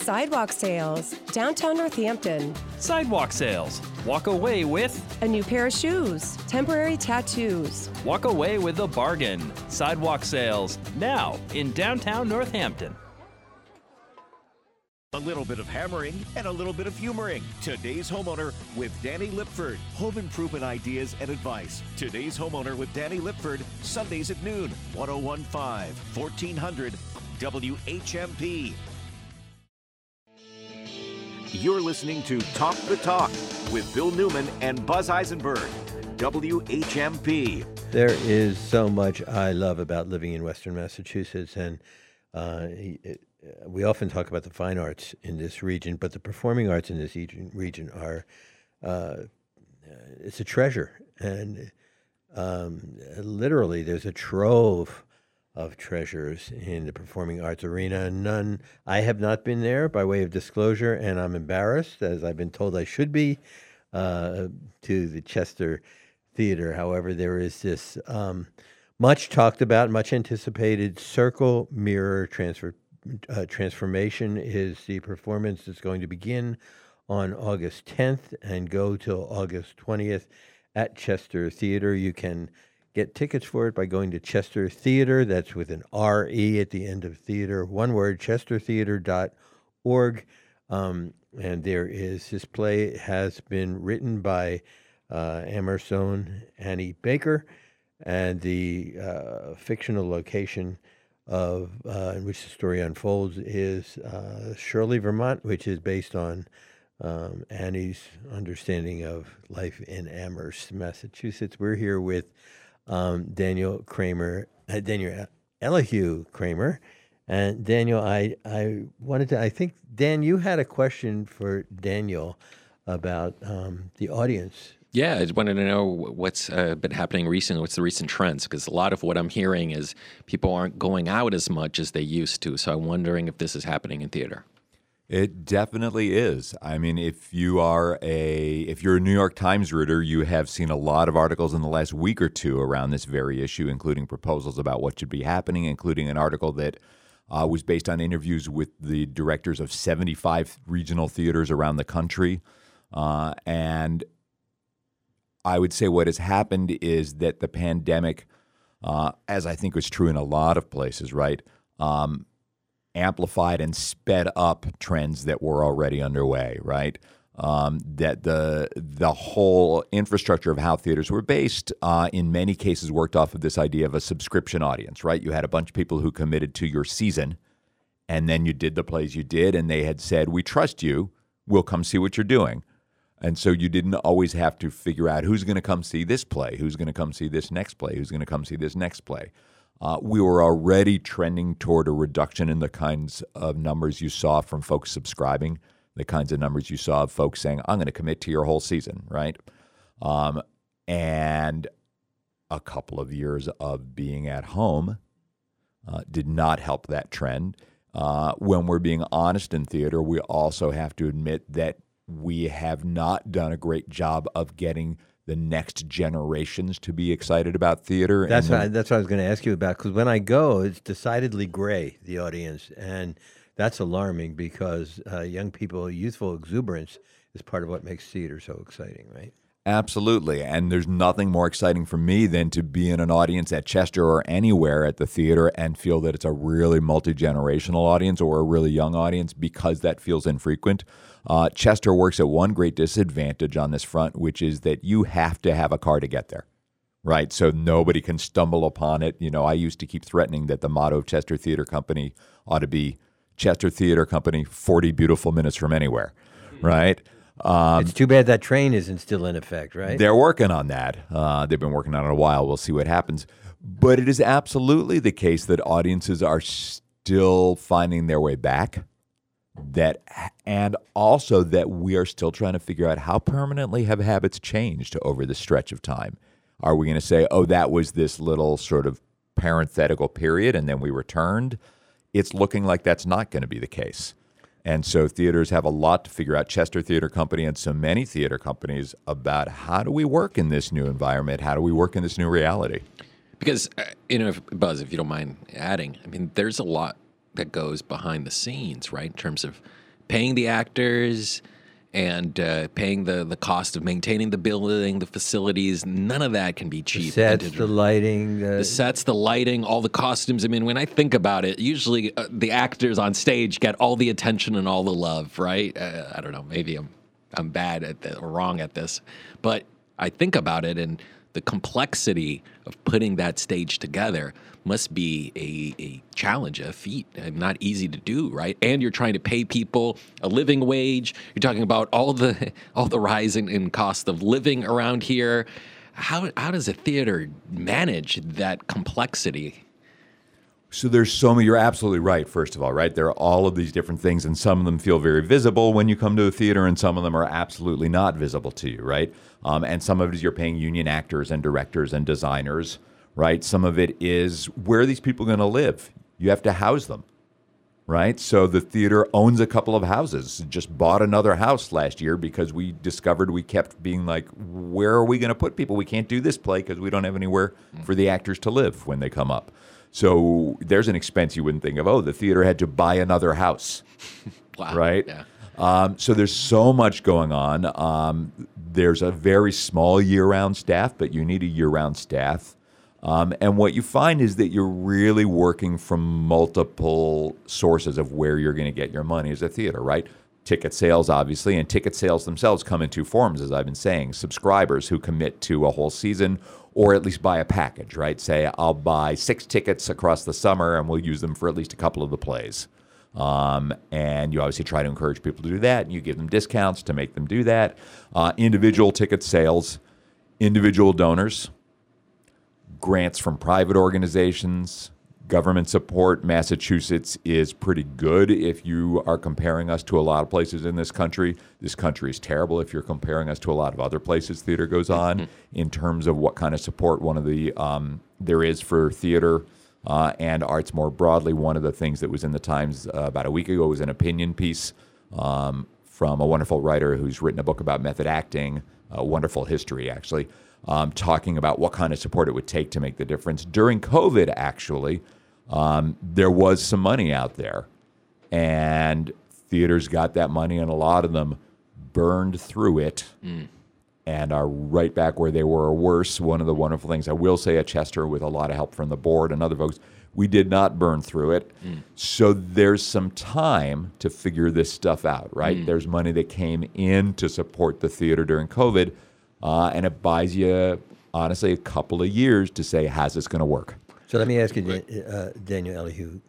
Sidewalk sales, downtown Northampton. Sidewalk sales. Walk away with a new pair of shoes, temporary tattoos. Walk away with a bargain. Sidewalk sales now in downtown Northampton. A little bit of hammering and a little bit of humoring. Today's homeowner with Danny Lipford. Home improvement ideas and advice. Today's homeowner with Danny Lipford. Sundays at noon. 1015 1400 WHMP. You're listening to Talk the Talk with Bill Newman and Buz Eisenberg. WHMP. There is so much I love about living in Western Massachusetts, and uh, it, we often talk about the fine arts in this region, but the performing arts in this region are uh, it's a treasure, and um, literally there's a trove of treasures in the performing arts arena. None, I have not been there by way of disclosure, and I'm embarrassed, as I've been told I should be, uh, to the Chester Theatre. However, there is this um, much talked about, much anticipated circle mirror transfer. Uh, transformation is the performance that's going to begin on August 10th and go till August 20th at Chester Theatre. You can Get tickets for it by going to Chester Theatre. That's with an R-E at the end of theater. One word, chestertheatre.org. Um, and there is this play has been written by uh, Emerson Annie Baker, and the uh, fictional location of uh, in which the story unfolds is uh, Shirley, Vermont, which is based on um, Annie's understanding of life in Amherst, Massachusetts. We're here with um, Daniel Kramer, uh, Daniel Elihu Kramer. And Daniel, I, I wanted to, I think, Dan, you had a question for Daniel about um, the audience. Yeah, I wanted to know what's uh, been happening recently. What's the recent trends? Because a lot of what I'm hearing is people aren't going out as much as they used to. So I'm wondering if this is happening in theater. It definitely is. I mean, if you are a if you're a New York Times reader, you have seen a lot of articles in the last week or two around this very issue, including proposals about what should be happening, including an article that uh, was based on interviews with the directors of 75 regional theaters around the country, uh, and I would say what has happened is that the pandemic, uh, as I think was true in a lot of places, right. Um, amplified and sped up trends that were already underway, right? Um, that the the whole infrastructure of how theaters were based, uh, in many cases, worked off of this idea of a subscription audience, right? You had a bunch of people who committed to your season, and then you did the plays you did, and they had said, "We trust you. We'll come see what you're doing." And so you didn't always have to figure out who's going to come see this play, who's going to come see this next play, who's going to come see this next play. Uh, we were already trending toward a reduction in the kinds of numbers you saw from folks subscribing, the kinds of numbers you saw of folks saying, I'm going to commit to your whole season, right? Um, and a couple of years of being at home uh, did not help that trend. Uh, when we're being honest in theater, we also have to admit that we have not done a great job of getting the next generations to be excited about theater. That's and what I, that's what I was going to ask you about because when I go, it's decidedly gray the audience, and that's alarming because uh, young people, youthful exuberance is part of what makes theater so exciting, right? Absolutely. And there's nothing more exciting for me than to be in an audience at Chester or anywhere at the theater and feel that it's a really multi generational audience or a really young audience because that feels infrequent. Uh, Chester works at one great disadvantage on this front, which is that you have to have a car to get there. Right. So nobody can stumble upon it. You know, I used to keep threatening that the motto of Chester Theatre Company ought to be Chester Theatre Company, 40 beautiful minutes from anywhere. Right. Um, it's too bad that train isn't still in effect, right? They're working on that. Uh, they've been working on it a while. We'll see what happens. But it is absolutely the case that audiences are still finding their way back. That and also that we are still trying to figure out how permanently have habits changed over the stretch of time. Are we going to say, "Oh, that was this little sort of parenthetical period, and then we returned"? It's looking like that's not going to be the case. And so theaters have a lot to figure out. Chester Theatre Company and so many theater companies about how do we work in this new environment? How do we work in this new reality? Because uh, you know, if, Buz, if you don't mind adding, I mean, there's a lot that goes behind the scenes, right? In terms of paying the actors, and uh, paying the, the cost of maintaining the building, the facilities. None of that can be cheap. The sets, the lighting, the... the sets, the lighting, all the costumes. I mean, when I think about it, usually uh, the actors on stage get all the attention and all the love, right? Uh, I don't know. Maybe I'm I'm bad at this or wrong at this, but I think about it and the complexity of putting that stage together must be a, a challenge, a feat, not easy to do, right? And you're trying to pay people a living wage. You're talking about all the all the rise in, in cost of living around here. How how does a theater manage that complexity? So there's so many. You're absolutely right. First of all, right there are all of these different things, and some of them feel very visible when you come to a theater, and some of them are absolutely not visible to you, right? Um, and some of it is you're paying union actors and directors and designers right? Some of it is where are these people going to live? You have to house them, right? So the theater owns a couple of houses. Just bought another house last year because we discovered we kept being like, where are we going to put people? We can't do this play because we don't have anywhere for the actors to live when they come up. So there's an expense you wouldn't think of. Oh, the theater had to buy another house, wow. right? Yeah. Um, so there's so much going on. Um, there's a very small year-round staff, but you need a year-round staff. Um, and what you find is that you're really working from multiple sources of where you're going to get your money as a theater, right? Ticket sales, obviously, and ticket sales themselves come in two forms, as I've been saying. Subscribers who commit to a whole season or at least buy a package, right? Say, I'll buy six tickets across the summer and we'll use them for at least a couple of the plays. Um, and you obviously try to encourage people to do that, and you give them discounts to make them do that. Uh, individual ticket sales, individual donors, grants from private organizations, government support. Massachusetts is pretty good if you are comparing us to a lot of places in this country. This country is terrible if you're comparing us to a lot of other places theater goes on mm-hmm. in terms of what kind of support one of the um, there is for theater. Uh, and arts more broadly. One of the things that was in the Times uh, about a week ago was an opinion piece um, from a wonderful writer who's written a book about method acting, a wonderful history actually, um, talking about what kind of support it would take to make the difference. During COVID, actually, um, there was some money out there, and theaters got that money, and a lot of them burned through it. Mm. And are right back where they were, or worse. One of the wonderful things I will say at Chester, with a lot of help from the board and other folks, we did not burn through it. Mm. So there's some time to figure this stuff out, right? Mm. There's money that came in to support the theater during COVID uh, and it buys you honestly a couple of years to say how's this going to work. So let me ask you, uh, Daniel Elihu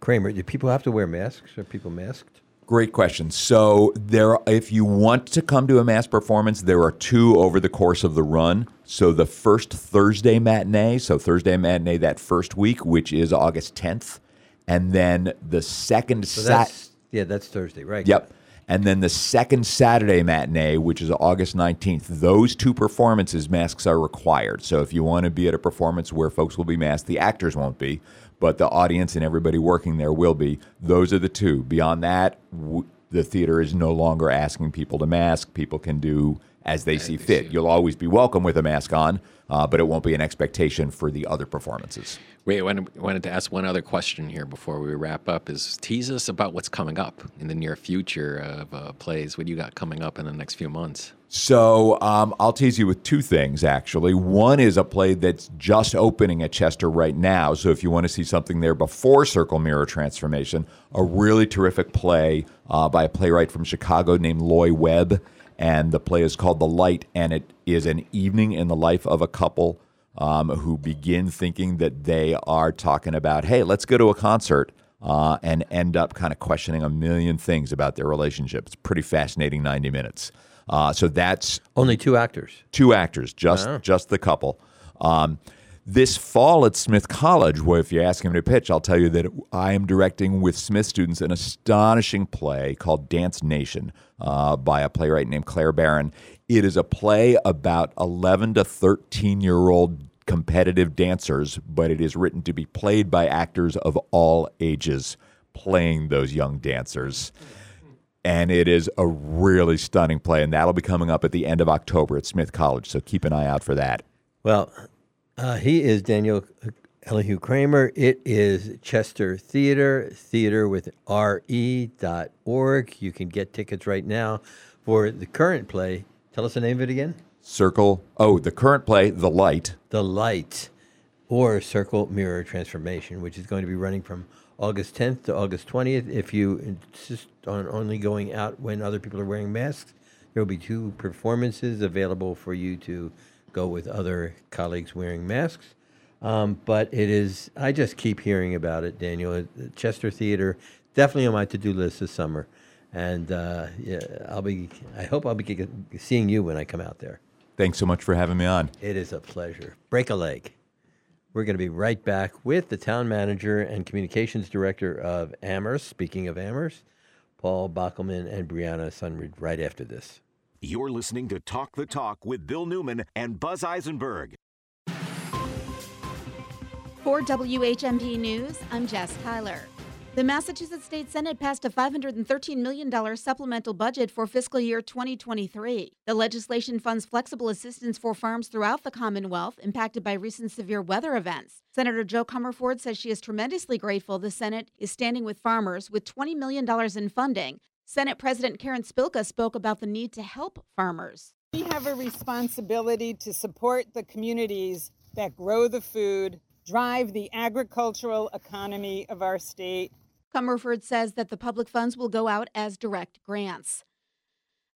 Kramer, do people have to wear masks? Are people masked? Great question. So there, if you want to come to a mass performance, there are two over the course of the run. So the first Thursday matinee, so Thursday matinee that first week, which is August 10th, and then the second so Sat. Yeah, that's Thursday, right? Yep. And then the second Saturday matinee, which is August 19th, those two performances, masks are required. So if you want to be at a performance where folks will be masked, the actors won't be, but the audience and everybody working there will be. Those are the two. Beyond that, w- the theater is no longer asking people to mask. People can do as they see fit. You'll always be welcome with a mask on, uh, but it won't be an expectation for the other performances. Wait, I wanted, wanted to ask one other question here before we wrap up. Is tease us about what's coming up in the near future of uh, plays. What do you got coming up in the next few months? So um, I'll tease you with two things, actually. One is a play that's just opening at Chester right now. So if you want to see something there before Circle Mirror Transformation, a really terrific play uh, by a playwright from Chicago named Loy Webb. And the play is called The Light, and it is an evening in the life of a couple um, who begin thinking that they are talking about, hey, let's go to a concert. Uh, and end up kind of questioning a million things about their relationship. It's pretty fascinating 90 minutes. Uh, so that's only two actors. Two actors, just Wow. just the couple. Um, this fall at Smith College, where if you ask him to pitch, I'll tell you that I am directing with Smith students an astonishing play called Dance Nation uh, by a playwright named Claire Barron. It is a play about 11 to 13 year old competitive dancers, but it is written to be played by actors of all ages playing those young dancers and it is a really stunning play, and that'll be coming up at the end of October at Smith College. So keep an eye out for that. Well, uh, he is Daniel Elihu Kramer. It is Chester Theatre, theater with re.org. You can get tickets right now for the current play. Tell us the name of it again. Circle. Oh, the current play, The Light. The Light, or Circle Mirror Transformation, which is going to be running from August 10th to August 20th. If you insist on only going out when other people are wearing masks, there will be two performances available for you to go with other colleagues wearing masks. Um, but it is, I just keep hearing about it, Daniel. Chester Theatre, definitely on my to do list this summer. And uh, yeah, I'll be, I hope I'll be seeing you when I come out there. Thanks so much for having me on. It is a pleasure. Break a leg. We're going to be right back with the town manager and communications director of Amherst. Speaking of Amherst, Paul Bockelman and Brianna Sunryd right after this. You're listening to Talk the Talk with Bill Newman and Buz Eisenberg. For WHMP News, I'm Jess Tyler. The Massachusetts State Senate passed a $513 million supplemental budget for fiscal year 2023. The legislation funds flexible assistance for farms throughout the Commonwealth impacted by recent severe weather events. Senator Jo Comerford says she is tremendously grateful the Senate is standing with farmers with $20 million in funding. Senate President Karen Spilka spoke about the need to help farmers. We have a responsibility to support the communities that grow the food, drive the agricultural economy of our state. Comerford says that the public funds will go out as direct grants.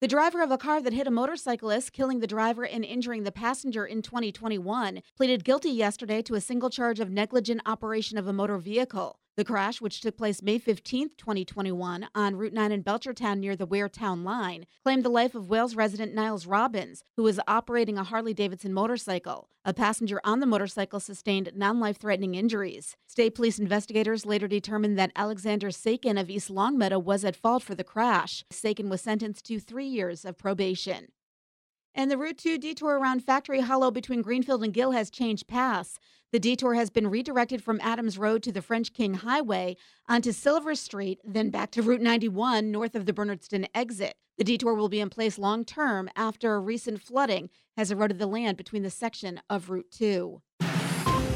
The driver of a car that hit a motorcyclist, killing the driver and injuring the passenger in 2021, pleaded guilty yesterday to a single charge of negligent operation of a motor vehicle. The crash, which took place May 15, 2021, on Route 9 in Belchertown near the Ware Town line, claimed the life of Wales resident Niles Robbins, who was operating a Harley Davidson motorcycle. A passenger on the motorcycle sustained non life threatening injuries. State police investigators later determined that Alexander Sakin of East Longmeadow was at fault for the crash. Sakin was sentenced to three years of probation. And the Route 2 detour around Factory Hollow between Greenfield and Gill has changed paths. The detour has been redirected from Adams Road to the French King Highway onto Silver Street, then back to Route 91 north of the Bernardston exit. The detour will be in place long term after a recent flooding has eroded the land between the section of Route 2.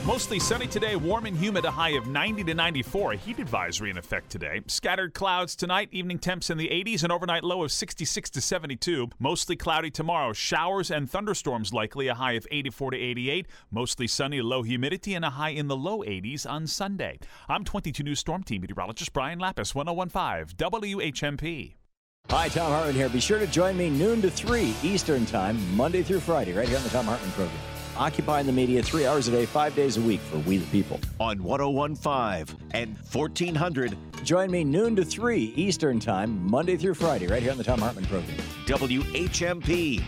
Mostly sunny today, warm and humid, a high of 90 to 94. A heat advisory in effect today. Scattered clouds tonight, evening temps in the 80s, an overnight low of 66 to 72. Mostly cloudy tomorrow, showers and thunderstorms likely, a high of 84 to 88. Mostly sunny, low humidity, and a high in the low 80s on Sunday. I'm 22 News Storm Team meteorologist Brian Lapis, 1015 WHMP. Hi, Thom Hartmann here. Be sure to join me noon to 3 Eastern Time, Monday through Friday, right here on the Thom Hartmann program. Occupying the media three hours a day, five days a week for We the People. On 1015 and 1400 Join me noon to 3 Eastern Time, Monday through Friday, right here on the Thom Hartmann program. WHMP.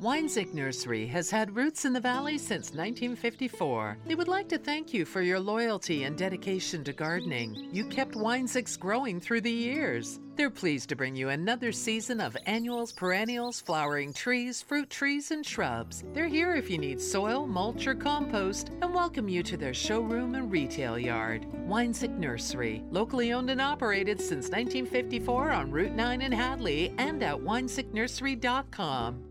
Weinzig Nursery has had roots in the valley since 1954. They would like to thank you for your loyalty and dedication to gardening. You kept Weinzigs growing through the years. They're pleased to bring you another season of annuals, perennials, flowering trees, fruit trees, and shrubs. They're here if you need soil, mulch, or compost and welcome you to their showroom and retail yard. Weinzig Nursery, locally owned and operated since 1954 on Route 9 in Hadley and at weinzignursery.com.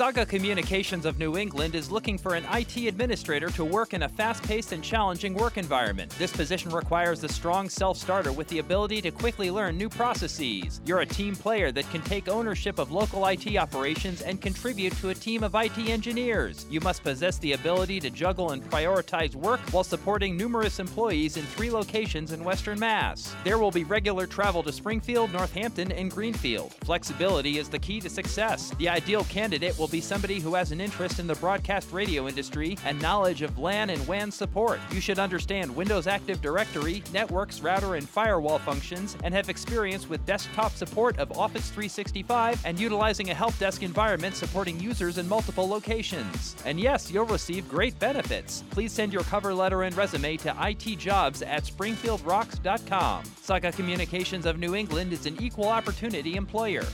Saga Communications of New England is looking for an IT administrator to work in a fast paced and challenging work environment. This position requires a strong self starter with the ability to quickly learn new processes. You're a team player that can take ownership of local IT operations and contribute to a team of IT engineers. You must possess the ability to juggle and prioritize work while supporting numerous employees in three locations in Western Mass. There will be regular travel to Springfield, Northampton, and Greenfield. Flexibility is the key to success. The ideal candidate will be somebody who has an interest in the broadcast radio industry and knowledge of LAN and WAN support. You should understand Windows Active Directory, networks, router, and firewall functions, and have experience with desktop support of Office 365 and utilizing a help desk environment supporting users in multiple locations. And yes, you'll receive great benefits. Please send your cover letter and resume to itjobs at springfieldrocks.com. Saga Communications of New England is an equal opportunity employer.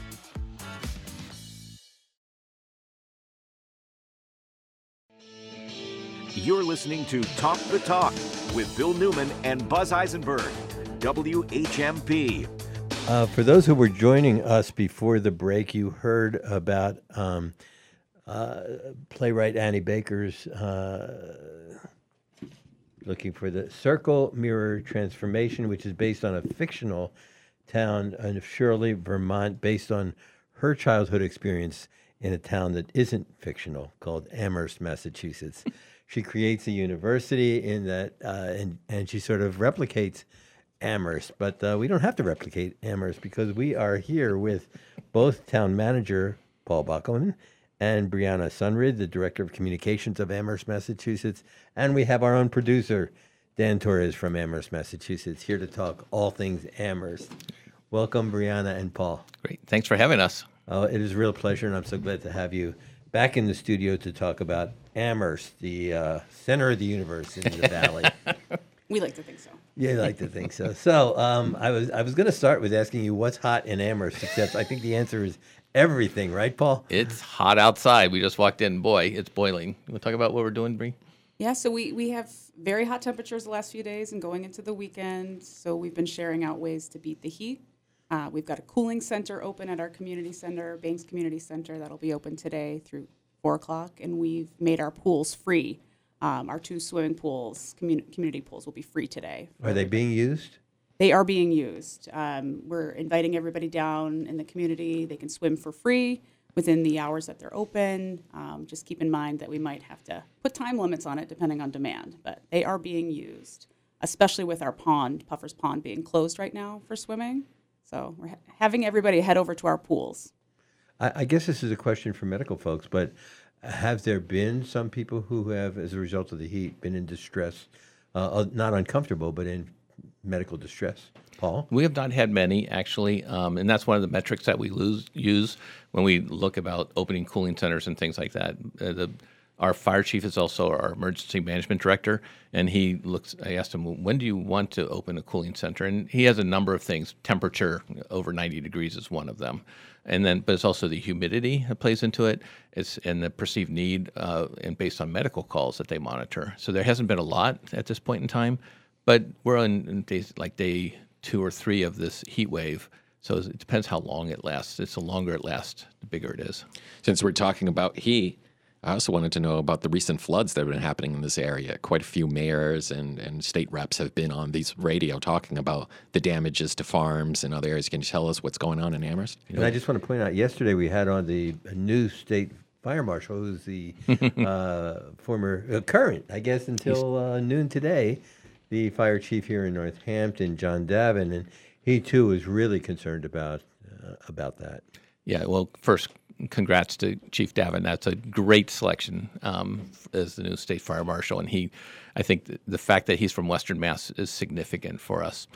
You're listening to Talk the Talk with Bill Newman and Buz Eisenberg, WHMP. Uh, for those who were joining us before the break, you heard about um, uh, playwright Annie Baker's uh, looking for the Circle Mirror Transformation, which is based on a fictional town of Shirley, Vermont, based on her childhood experience in a town that isn't fictional called Amherst, Massachusetts. She creates a university in that, uh, and and she sort of replicates Amherst, but uh, we don't have to replicate Amherst because we are here with both town manager Paul Bockelman and Brianna Sunryd, the director of communications of Amherst, Massachusetts, and we have our own producer Dan Torres from Amherst, Massachusetts, here to talk all things Amherst. Welcome, Brianna and Paul. Great, thanks for having us. Oh, it is a real pleasure, and I'm so glad to have you back in the studio to talk about Amherst, the uh, center of the universe in the valley. We like to think so. Yeah, I like to think so. So um, I was I was going to start with asking you what's hot in Amherst, except I think the answer is everything, right, Paul? It's hot outside. We just walked in. Boy, it's boiling. You want to talk about what we're doing, Bree? Yeah, so we, we have very hot temperatures the last few days and going into the weekend. So we've been sharing out ways to beat the heat. Uh, we've got a cooling center open at our community center, Bangs Community Center, that'll be open today through four o'clock. And we've made our pools free. Um, our two swimming pools, commun- community pools, will be free today. Are they being used? They are being used. Um, we're inviting everybody down in the community. They can swim for free within the hours that they're open. Um, just keep in mind that we might have to put time limits on it depending on demand, but they are being used, especially with our pond, Puffer's Pond, being closed right now for swimming. So we're ha- having everybody head over to our pools. I, I guess this is a question for medical folks, but have there been some people who have, as a result of the heat, been in distress, uh, uh, not uncomfortable, but in medical distress? Paul? We have not had many actually, um, and that's one of the metrics that we lose, use when we look about opening cooling centers and things like that. Uh, the, our fire chief is also our emergency management director, and he looks. I asked him, "When do you want to open a cooling center?" And he has a number of things. Temperature over 90 degrees is one of them, and then but it's also the humidity that plays into it. It's and the perceived need, uh, and based on medical calls that they monitor. So there hasn't been a lot at this point in time, but we're on in days like day two or three of this heat wave. So it depends how long it lasts. It's the longer it lasts, the bigger it is. Since we're talking about heat, I also wanted to know about the recent floods that have been happening in this area. Quite a few mayors and, and state reps have been on these radio talking about the damages to farms and other areas. Can you tell us what's going on in Amherst? And I just want to point out, yesterday we had on the new state fire marshal, who's the uh, former, uh, current, I guess, until uh, noon today, the fire chief here in Northampton, Jon Davine, and he too was really concerned about uh, about that. Yeah, well, first, congrats to Chief Davine. That's a great selection um, as the new state fire marshal, and he, I think, th- the fact that he's from Western Mass is significant for us.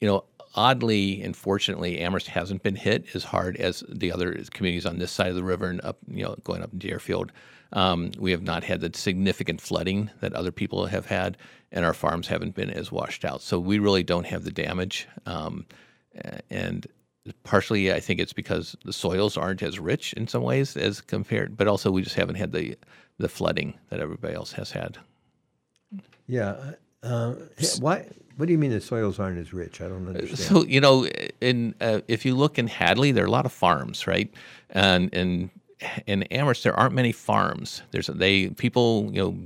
You know, oddly, and fortunately, Amherst hasn't been hit as hard as the other communities on this side of the river and up, you know, going up Deerfield. Um, we have not had the significant flooding that other people have had, and our farms haven't been as washed out. So we really don't have the damage. Um, and partially, I think it's because the soils aren't as rich in some ways as compared, but also we just haven't had the the flooding that everybody else has had. Yeah. Uh, why? What do you mean the soils aren't as rich? I don't understand. So you know, in uh, if you look in Hadley, there are a lot of farms, right? And in in Amherst, there aren't many farms. There's they people you know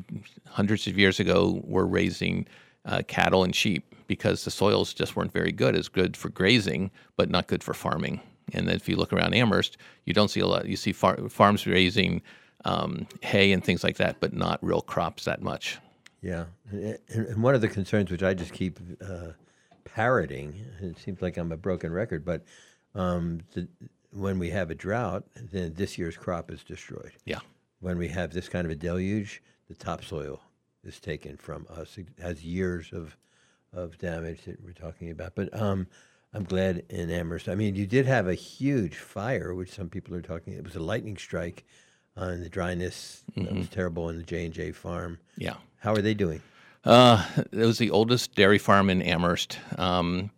hundreds of years ago were raising uh, cattle and sheep because the soils just weren't very good. It's good for grazing, but not good for farming. And then if you look around Amherst, you don't see a lot. You see far, farms raising um, hay and things like that, but not real crops that much. Yeah, and, and one of the concerns, which I just keep uh, parroting, it seems like I'm a broken record, but um, the, when we have a drought, then this year's crop is destroyed. Yeah. When we have this kind of a deluge, the topsoil is taken from us. It has years of of damage that we're talking about. But um, I'm glad in Amherst. I mean, you did have a huge fire, which some people are talking. It was a lightning strike on the dryness that was Mhm. terrible in the J and J farm. Yeah. How are they doing? Uh, it was the oldest dairy farm in Amherst. Um,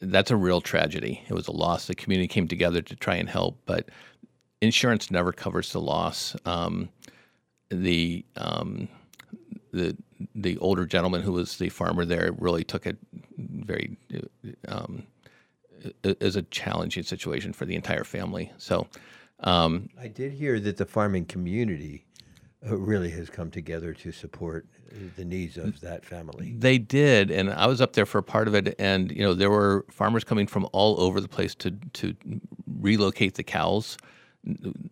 that's a real tragedy. It was a loss. The community came together to try and help, but insurance never covers the loss. Um, the um, the the older gentleman who was the farmer there really took it very um, as a challenging situation for the entire family. So. Um, I did hear that the farming community uh, really has come together to support the needs of that family. They did, and I was up there for a part of it. And you know, there were farmers coming from all over the place to to relocate the cows.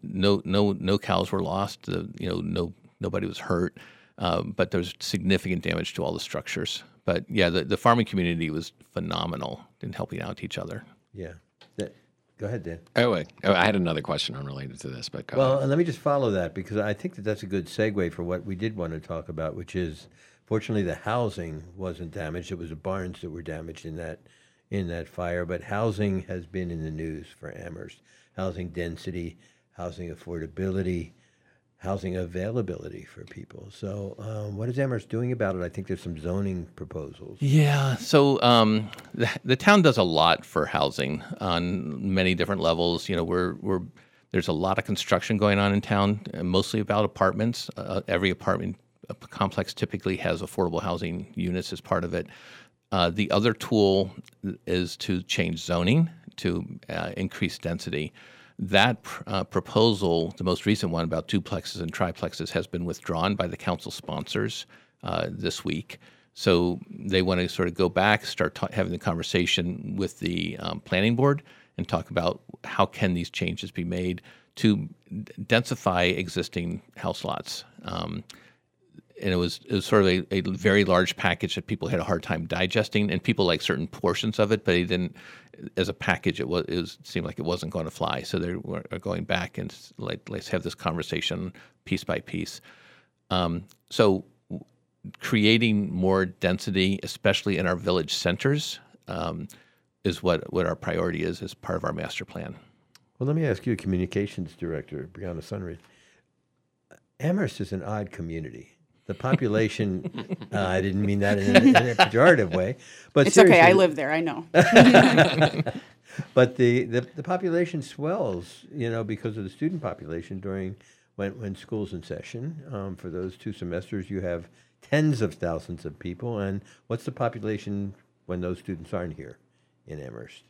No, no, no cows were lost. You know, no, nobody was hurt, uh, but there was significant damage to all the structures. But yeah, the, the farming community was phenomenal in helping out each other. Yeah. That, go ahead, Dan. Oh, wait. Oh, I had another question unrelated to this, but go Well, ahead. let me just follow that because I think that that's a good segue for what we did want to talk about, which is fortunately the housing wasn't damaged. It was the barns that were damaged in that in that fire, but housing has been in the news for Amherst. Housing density, housing affordability, housing availability for people. So, um, what is Amherst doing about it? I think there's some zoning proposals. Yeah. So um, the, the town does a lot for housing on many different levels. You know, we're we're there's a lot of construction going on in town, uh, mostly about apartments. Uh, every apartment uh, complex typically has affordable housing units as part of it. Uh, the other tool is to change zoning to uh, increase density. That uh, proposal, the most recent one about duplexes and triplexes, has been withdrawn by the council sponsors uh, this week. So they want to sort of go back, start ta- having the conversation with the um, planning board, and talk about how can these changes be made to densify existing house lots. Um, and it was it was sort of a, a very large package that people had a hard time digesting, and people liked certain portions of it, but it didn't. As a package, it was it was, seemed like it wasn't going to fly. So they were going back and like let's have this conversation piece by piece. Um, so creating more density, especially in our village centers, um, is what what our priority is as part of our master plan. Well, let me ask you, communications director Brianna Sunryd. Amherst is an odd community. The population, uh, I didn't mean that in a, in a pejorative way, but It's okay, I live there, I know. but the, the, the population swells, you know, because of the student population during when, when school's in session. Um, for those two semesters, you have tens of thousands of people. And what's the population when those students aren't here in Amherst?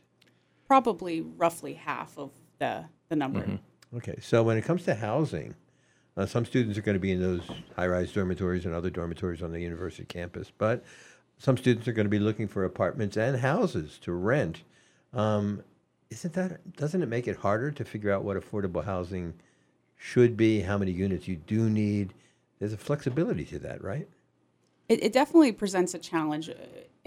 Probably roughly half of the, the number. Okay, so when it comes to housing, uh, some students are going to be in those high-rise dormitories and other dormitories on the university campus, but some students are going to be looking for apartments and houses to rent. Um, isn't that doesn't it make it harder to figure out what affordable housing should be, how many units you do need? There's a flexibility to that, right? It, it definitely presents a challenge uh,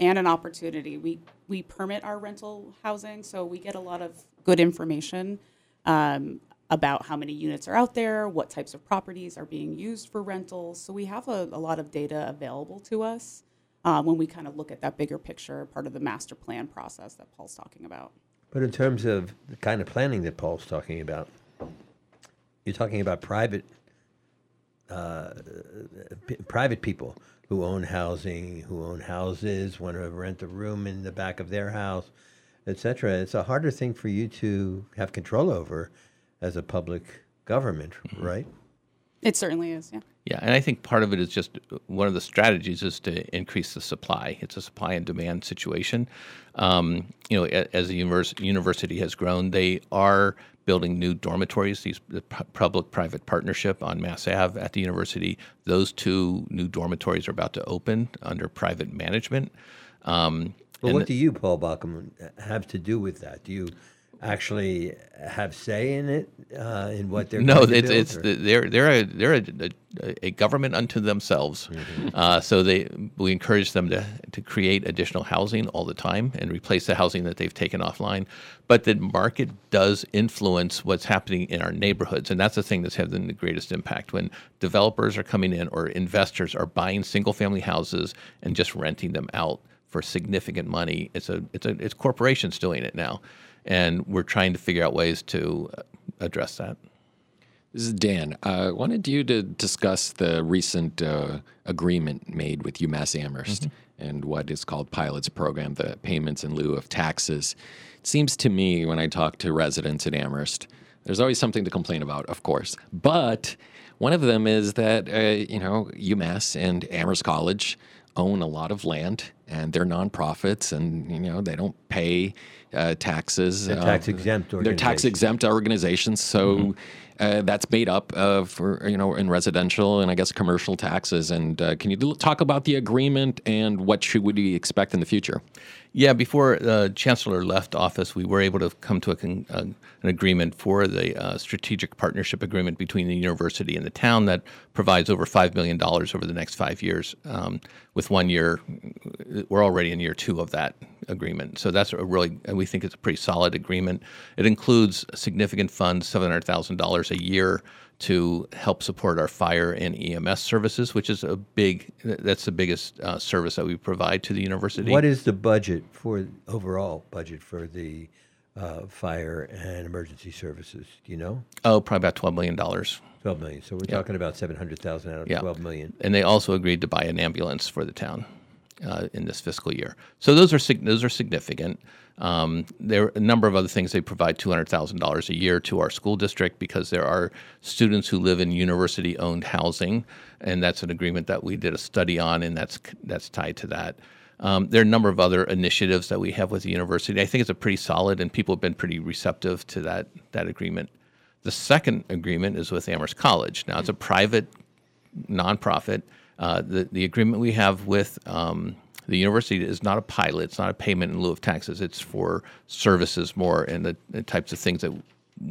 and an opportunity. We we permit our rental housing, so we get a lot of good information um, about how many units are out there, what types of properties are being used for rentals. So we have a, a lot of data available to us. uh, when we kind of look at that bigger picture, part of the master plan process that Paul's talking about. But in terms of the kind of planning that Paul's talking about, you're talking about private uh, p- private people who own housing, who own houses, want to rent a room in the back of their house, etc. It's a harder thing for you to have control over as a public government, right? It certainly is, yeah. Yeah, and I think part of it is just one of the strategies is to increase the supply. It's a supply and demand situation. Um, you know, as the univers- university has grown, they are building new dormitories. These the public-private partnership on Mass Ave at the university. Those two new dormitories are about to open under private management. Um, But what do you, Paul Bockelman, have to do with that? Do you actually have say in it, uh, in what they're no, it's it's or- they're they're a they're a, a, a government unto themselves. Mm-hmm. Uh, so they we encourage them to to create additional housing all the time and replace the housing that they've taken offline. But the market does influence what's happening in our neighborhoods, and that's the thing that's having the greatest impact when developers are coming in or investors are buying single family houses and just renting them out for significant money. It's a it's a it's corporations doing it now, and we're trying to figure out ways to uh, address that. This is Dan. I wanted you to discuss the recent uh, agreement made with UMass Amherst and what is called Pilots Program, the payments in lieu of taxes. It seems to me when I talk to residents at Amherst, there's always something to complain about, of course. But one of them is that, uh, you know, UMass and Amherst College own a lot of land and they're nonprofits and, you know, they don't pay uh, taxes. They're uh, tax-exempt They're tax exempt organizations. So uh, that's made up uh, for, you know, in residential and I guess commercial taxes. And uh, can you talk about the agreement and what should we expect in the future? Yeah, before the chancellor left office, we were able to come to con- uh, an agreement for the uh, strategic partnership agreement between the university and the town that provides over five million dollars over the next five years. Um, with one year, we're already in year two of that agreement, so that's a really we think it's a pretty solid agreement. It includes significant funds, seven hundred thousand dollars a year to help support our fire and EMS services, which is a big that's the biggest uh, service that we provide to the university. What is the budget for overall budget for the uh, fire and emergency services? Do you know? Oh, probably about twelve million dollars. Twelve million. So we're Yeah. talking about seven hundred thousand out of Yeah. twelve million. And they also agreed to buy an ambulance for the town uh, in this fiscal year. So those are those are significant. Um, there are a number of other things. They provide two hundred thousand dollars a year to our school district because there are students who live in university-owned housing, and that's an agreement that we did a study on, and that's that's tied to that. Um, there are a number of other initiatives that we have with the university. I think it's a pretty solid, and people have been pretty receptive to that that agreement. The second agreement is with Amherst College. Now it's a private nonprofit. Uh, the the agreement we have with um, the university is not a pilot. It's not a payment in lieu of taxes. It's for services more and the, the types of things that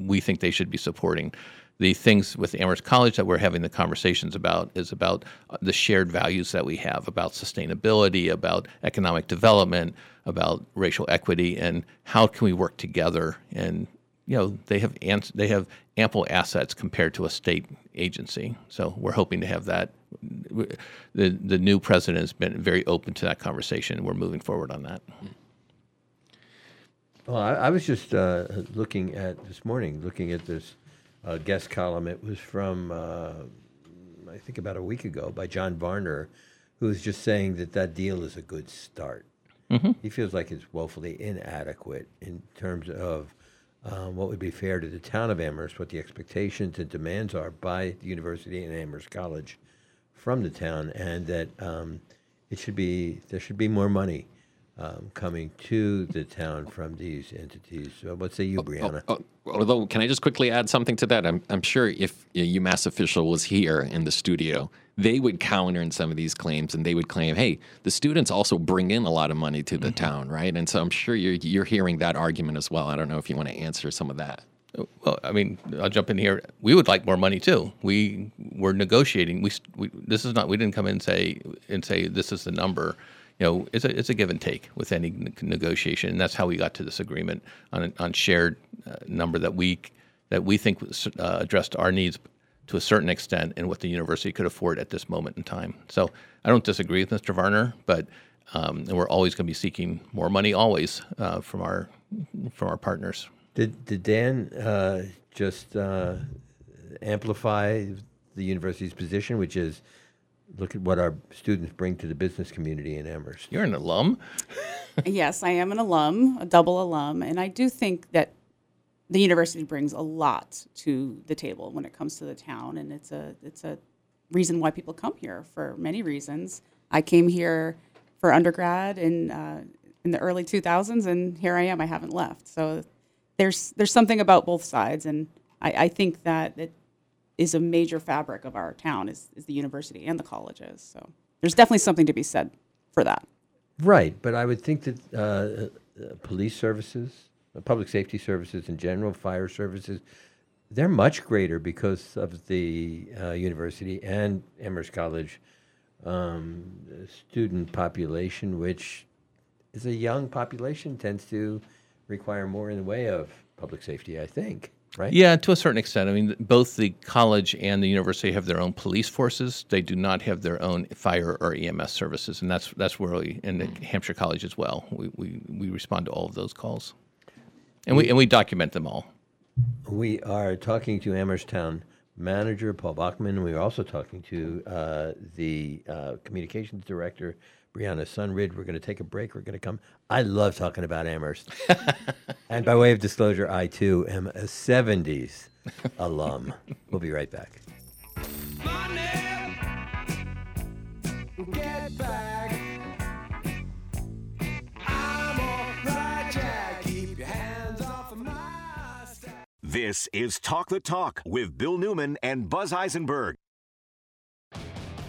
we think they should be supporting. The things with Amherst College that we're having the conversations about is about uh, the shared values that we have about sustainability, about economic development, about racial equity, and how can we work together and you know they have ans- they have ample assets compared to a state agency. So we're hoping to have that. The the new president has been very open to that conversation. We're moving forward on that. Well, I, I was just uh, looking at this morning, looking at this uh, guest column. It was from, uh, I think, about a week ago by John Varner, who was just saying that that deal is a good start. Mhm. He feels like it's woefully inadequate in terms of um, what would be fair to the town of Amherst, what the expectations and demands are by the university and Amherst College from the town, and that um, it should be there should be more money um, coming to the town from these entities. So what say you, Brianna? Oh, although, can I just quickly add something to that? I'm, I'm sure if a UMass official was here in the studio, they would counter in some of these claims and they would claim, hey, the students also bring in a lot of money to the town, right? And so I'm sure you're, you're hearing that argument as well. I don't know if you want to answer some of that. Well, I mean, I'll jump in here. We would like more money too. We were negotiating. We, we this is not. We didn't come in and say and say this is the number. You know, it's a it's a give and take with any negotiation, and that's how we got to this agreement on on shared uh, number that we that we think was, uh, addressed our needs to a certain extent in what the university could afford at this moment in time. So I don't disagree with Mr. Varner, but um, and we're always going to be seeking more money always uh, from our from our partners. Did did Dan uh, just uh, amplify the university's position, which is look at what our students bring to the business community in Amherst? You're an alum. yes, I am an alum, a double alum, and I do think that the university brings a lot to the table when it comes to the town, and it's a it's a reason why people come here for many reasons. I came here for undergrad in uh, in the early 2000s, and here I am. I haven't left. So there's there's something about both sides, and I, I think that it is a major fabric of our town is, is the university and the colleges. So there's definitely something to be said for that. Right, but I would think that uh, uh, police services, public safety services in general, fire services, they're much greater because of the uh, university and Amherst College um, student population, which is a young population, tends to require more in the way of public safety, I think. Right? Yeah, to a certain extent. I mean, both the college and the university have their own police forces. They do not have their own fire or EMS services, and that's that's where we in the Hampshire College as well. We, we we respond to all of those calls, and we and we document them all. We are talking to Amherst Town manager Paul Bockelman. We are also talking to uh, the uh, communications director Brianna Sunryd. We're going to take a break. We're going to come. I love talking about Amherst. and by way of disclosure, I too am a 70s alum. We'll be right back. This is Talk the Talk with Bill Newman and Buz Eisenberg.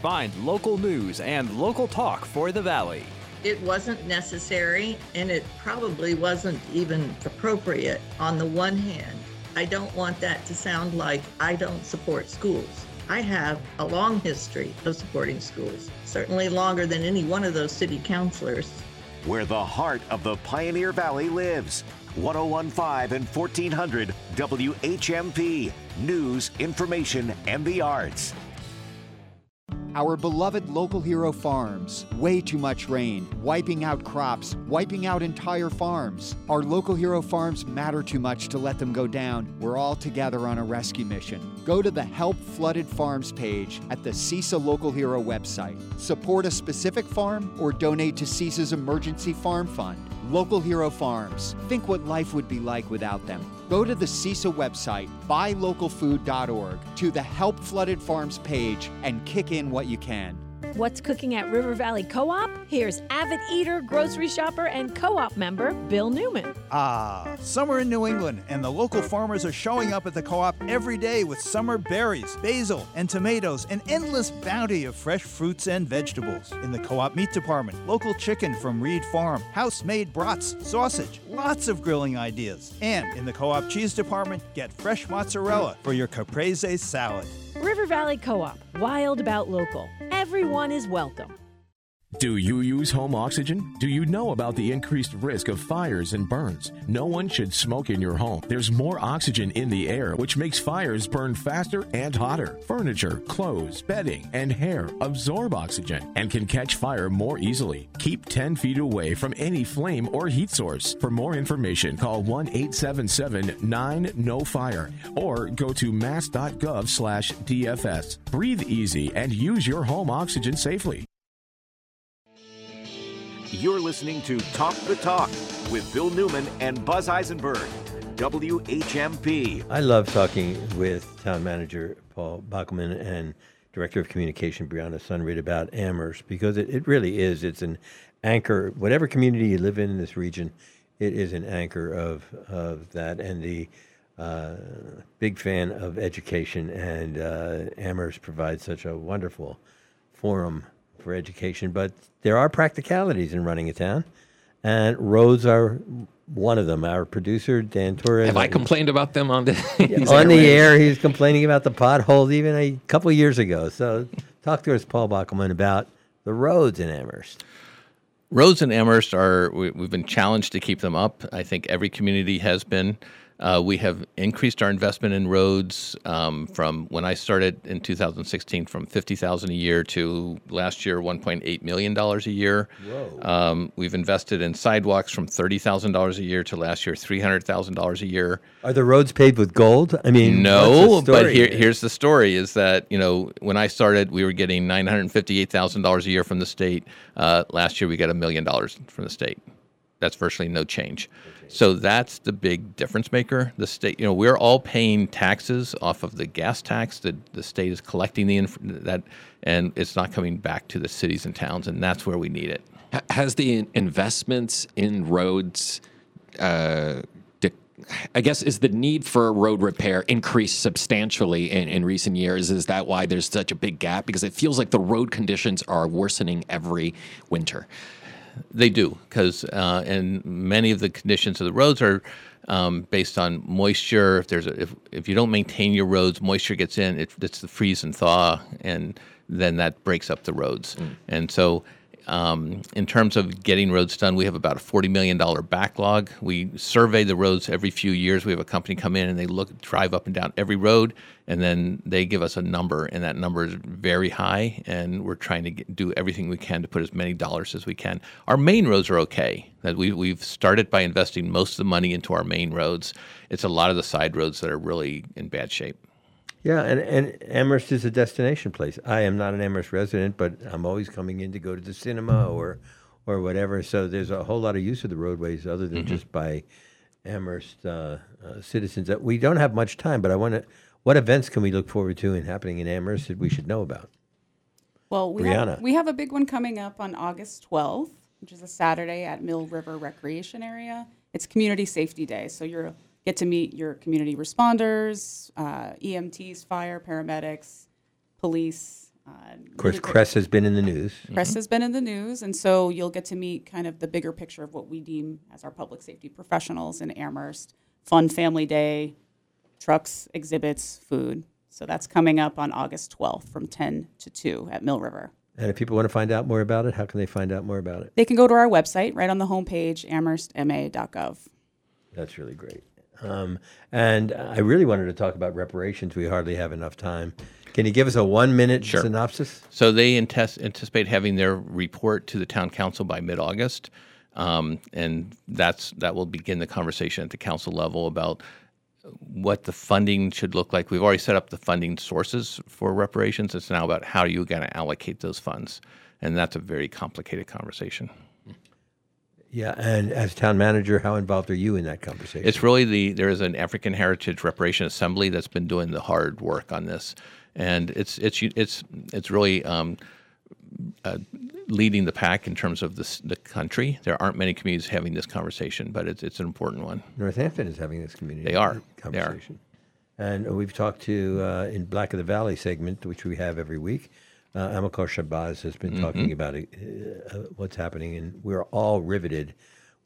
Find local news and local talk for the Valley. It wasn't necessary and it probably wasn't even appropriate. On the one hand, I don't want that to sound like I don't support schools. I have a long history of supporting schools, certainly longer than any one of those city councilors. Where the heart of the Pioneer Valley lives. 1015 and 1400 WHMP. News, information, and the arts. Our beloved local hero farms. Way too much rain, wiping out crops, wiping out entire farms. Our local hero farms matter too much to let them go down. We're all together on a rescue mission. Go to the Help Flooded Farms page at the CISA Local Hero website. Support a specific farm or donate to CISA's Emergency Farm Fund. Local Hero Farms. Think what life would be like without them. Go to the CISA website, buylocalfood.org, to the Help Flooded Farms page, and kick in what you can. What's cooking at River Valley Co op? Here's avid eater, grocery shopper, and co op member Bill Newman. Ah, summer in New England, and the local farmers are showing up at the co op every day with summer berries, basil, and tomatoes, an endless bounty of fresh fruits and vegetables. In the co op meat department, local chicken from Reed Farm, house made brats, sausage, lots of grilling ideas. And in the co op cheese department, get fresh mozzarella for your caprese salad. River Valley Co op, wild about local. Everyone is welcome. Do you use home oxygen? Do you know about the increased risk of fires and burns? No one should smoke in your home. There's more oxygen in the air, which makes fires burn faster and hotter. Furniture, clothes, bedding, and hair absorb oxygen and can catch fire more easily. Keep 10 feet away from any flame or heat source. For more information, call 1 877 9 No Fire or go to mass.gov slash DFS. Breathe easy and use your home oxygen safely. You're listening to Talk the Talk with Bill Newman and Buz Eisenberg. WHMP. I love talking with town manager Paul Bockelman and director of communication Brianna Sunryd about Amherst because it, it really is. It's an anchor. Whatever community you live in in this region, it is an anchor of of that. And the uh, big fan of education, and uh, Amherst provides such a wonderful forum for education. But there are practicalities in running a town, and roads are one of them. Our producer Dan Torres Have I uh, complained about them on the on the air? He's complaining about the potholes even a couple of years ago. So talk to us, Paul Bockelman, about the roads in Amherst. Roads in Amherst are we, we've been challenged to keep them up. I think every community has been. Uh, we have increased our investment in roads um, from when I started in 2016 from 50,000 a year to last year 1.8 million dollars a year. Um, we've invested in sidewalks from $30,000 a year to last year $300,000 a year. Are the roads paved with gold? I mean, no, but here, here's the story: is that you know when I started, we were getting nine hundred fifty-eight thousand dollars a year from the state. Uh, last year, we got a million dollars from the state. That's virtually no change. So that's the big difference maker. The state, you know, we're all paying taxes off of the gas tax that the state is collecting the inf- that, and it's not coming back to the cities and towns, and that's where we need it. Ha- Has the investments in roads, uh, de- I guess, is the need for road repair increased substantially in, in recent years? Is that why there's such a big gap? Because it feels like the road conditions are worsening every winter. They do because, uh, and many of the conditions of the roads are um, based on moisture. If there's a, if if you don't maintain your roads, moisture gets in. It, it's the freeze and thaw, and then that breaks up the roads. And so, um, in terms of getting roads done, we have about a forty million dollar backlog. We survey the roads every few years. We have a company come in and they look, drive up and down every road, and then they give us a number, and that number is very high. And we're trying to get, do everything we can to put as many dollars as we can. Our main roads are okay. That we we've started by investing most of the money into our main roads. It's a lot of the side roads that are really in bad shape. Yeah, and, and Amherst is a destination place. I am not an Amherst resident, but I'm always coming in to go to the cinema or or whatever. So there's a whole lot of use of the roadways other than Mhm. just by Amherst uh, uh, citizens. That we don't have much time, but I want to. What events can we look forward to and happening in Amherst that we should know about? Well, we Brianna. have, we have a big one coming up on August 12th, which is a Saturday at Mill River Recreation Area. It's Community Safety Day, so you get to meet your community responders, uh, EMTs, fire, paramedics, police. Uh, Of course, CRESS has been in the news. Press has been in the news, and so you'll get to meet kind of the bigger picture of what we deem as our public safety professionals in Amherst. Fun family day, trucks, exhibits, food. So that's coming up on August 12th from 10 to 2 at Mill River. And if people want to find out more about it, how can they find out more about it? They can go to our website right on the homepage, amherstma.gov. That's really great. Um, and I really wanted to talk about reparations. We hardly have enough time. Can you give us a one minute synopsis? So they antes- anticipate having their report to the town council by mid-August, um, and that's that will begin the conversation at the council level about what the funding should look like. We've already set up the funding sources for reparations. It's now about how are you going to allocate those funds, and that's a very complicated conversation. Yeah, and as town manager, how involved are you in that conversation? It's really the there is an African Heritage Reparation Assembly that's been doing the hard work on this, and it's it's it's it's really um, uh, leading the pack in terms of this, the country. There aren't many communities having this conversation, but it's it's an important one. Northampton is having this community. They are. They are. conversation. And we've talked to uh, in Black of the Valley segment, which we have every week. Uh, Amilcar Shabazz has been talking Mhm. about it, uh, what's happening, and we're all riveted.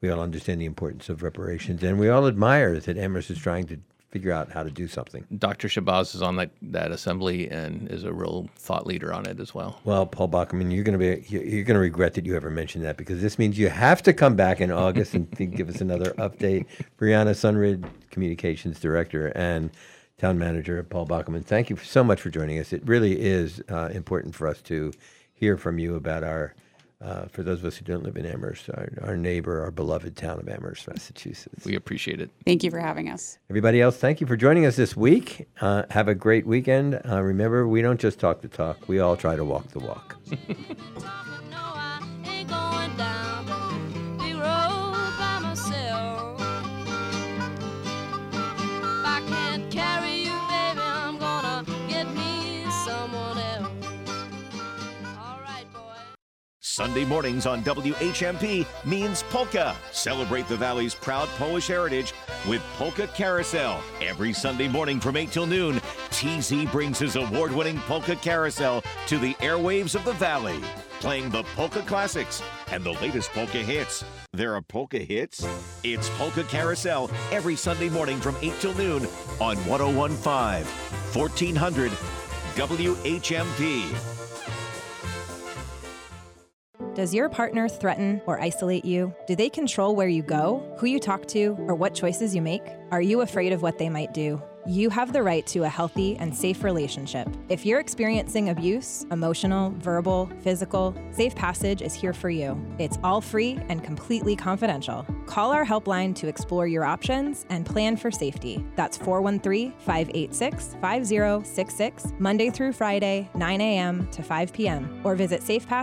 We all understand the importance of reparations, and we all admire that Amherst is trying to figure out how to do something. Dr. Shabazz is on that, that assembly and is a real thought leader on it as well. Well, Paul Bockelman, you're going to be you- you're going to regret that you ever mentioned that because this means you have to come back in August and give us another update. Brianna Sunryd, Communications Director and Town Manager Paul Bockelman, thank you so much for joining us. It really is uh, important for us to hear from you about our. Uh, for those of us who don't live in Amherst, our, our neighbor, our beloved town of Amherst, Massachusetts. We appreciate it. Thank you for having us. Everybody else, thank you for joining us this week. Uh, have a great weekend. Uh, remember, we don't just talk the talk, we all try to walk the walk. Sunday mornings on WHMP means polka. Celebrate the Valley's proud Polish heritage with Polka Carousel. Every Sunday morning from 8 till noon, TZ brings his award winning Polka Carousel to the airwaves of the Valley, playing the polka classics and the latest polka hits. There are polka hits? It's Polka Carousel every Sunday morning from 8 till noon on 1015, 1400 WHMP. Does your partner threaten or isolate you? Do they control where you go, who you talk to, or what choices you make? Are you afraid of what they might do? You have the right to a healthy and safe relationship. If you're experiencing abuse, emotional, verbal, physical, Safe Passage is here for you. It's all free and completely confidential. Call our helpline to explore your options and plan for safety. That's 413 586 5066, Monday through Friday, 9 a.m. to 5 p.m. Or visit safepass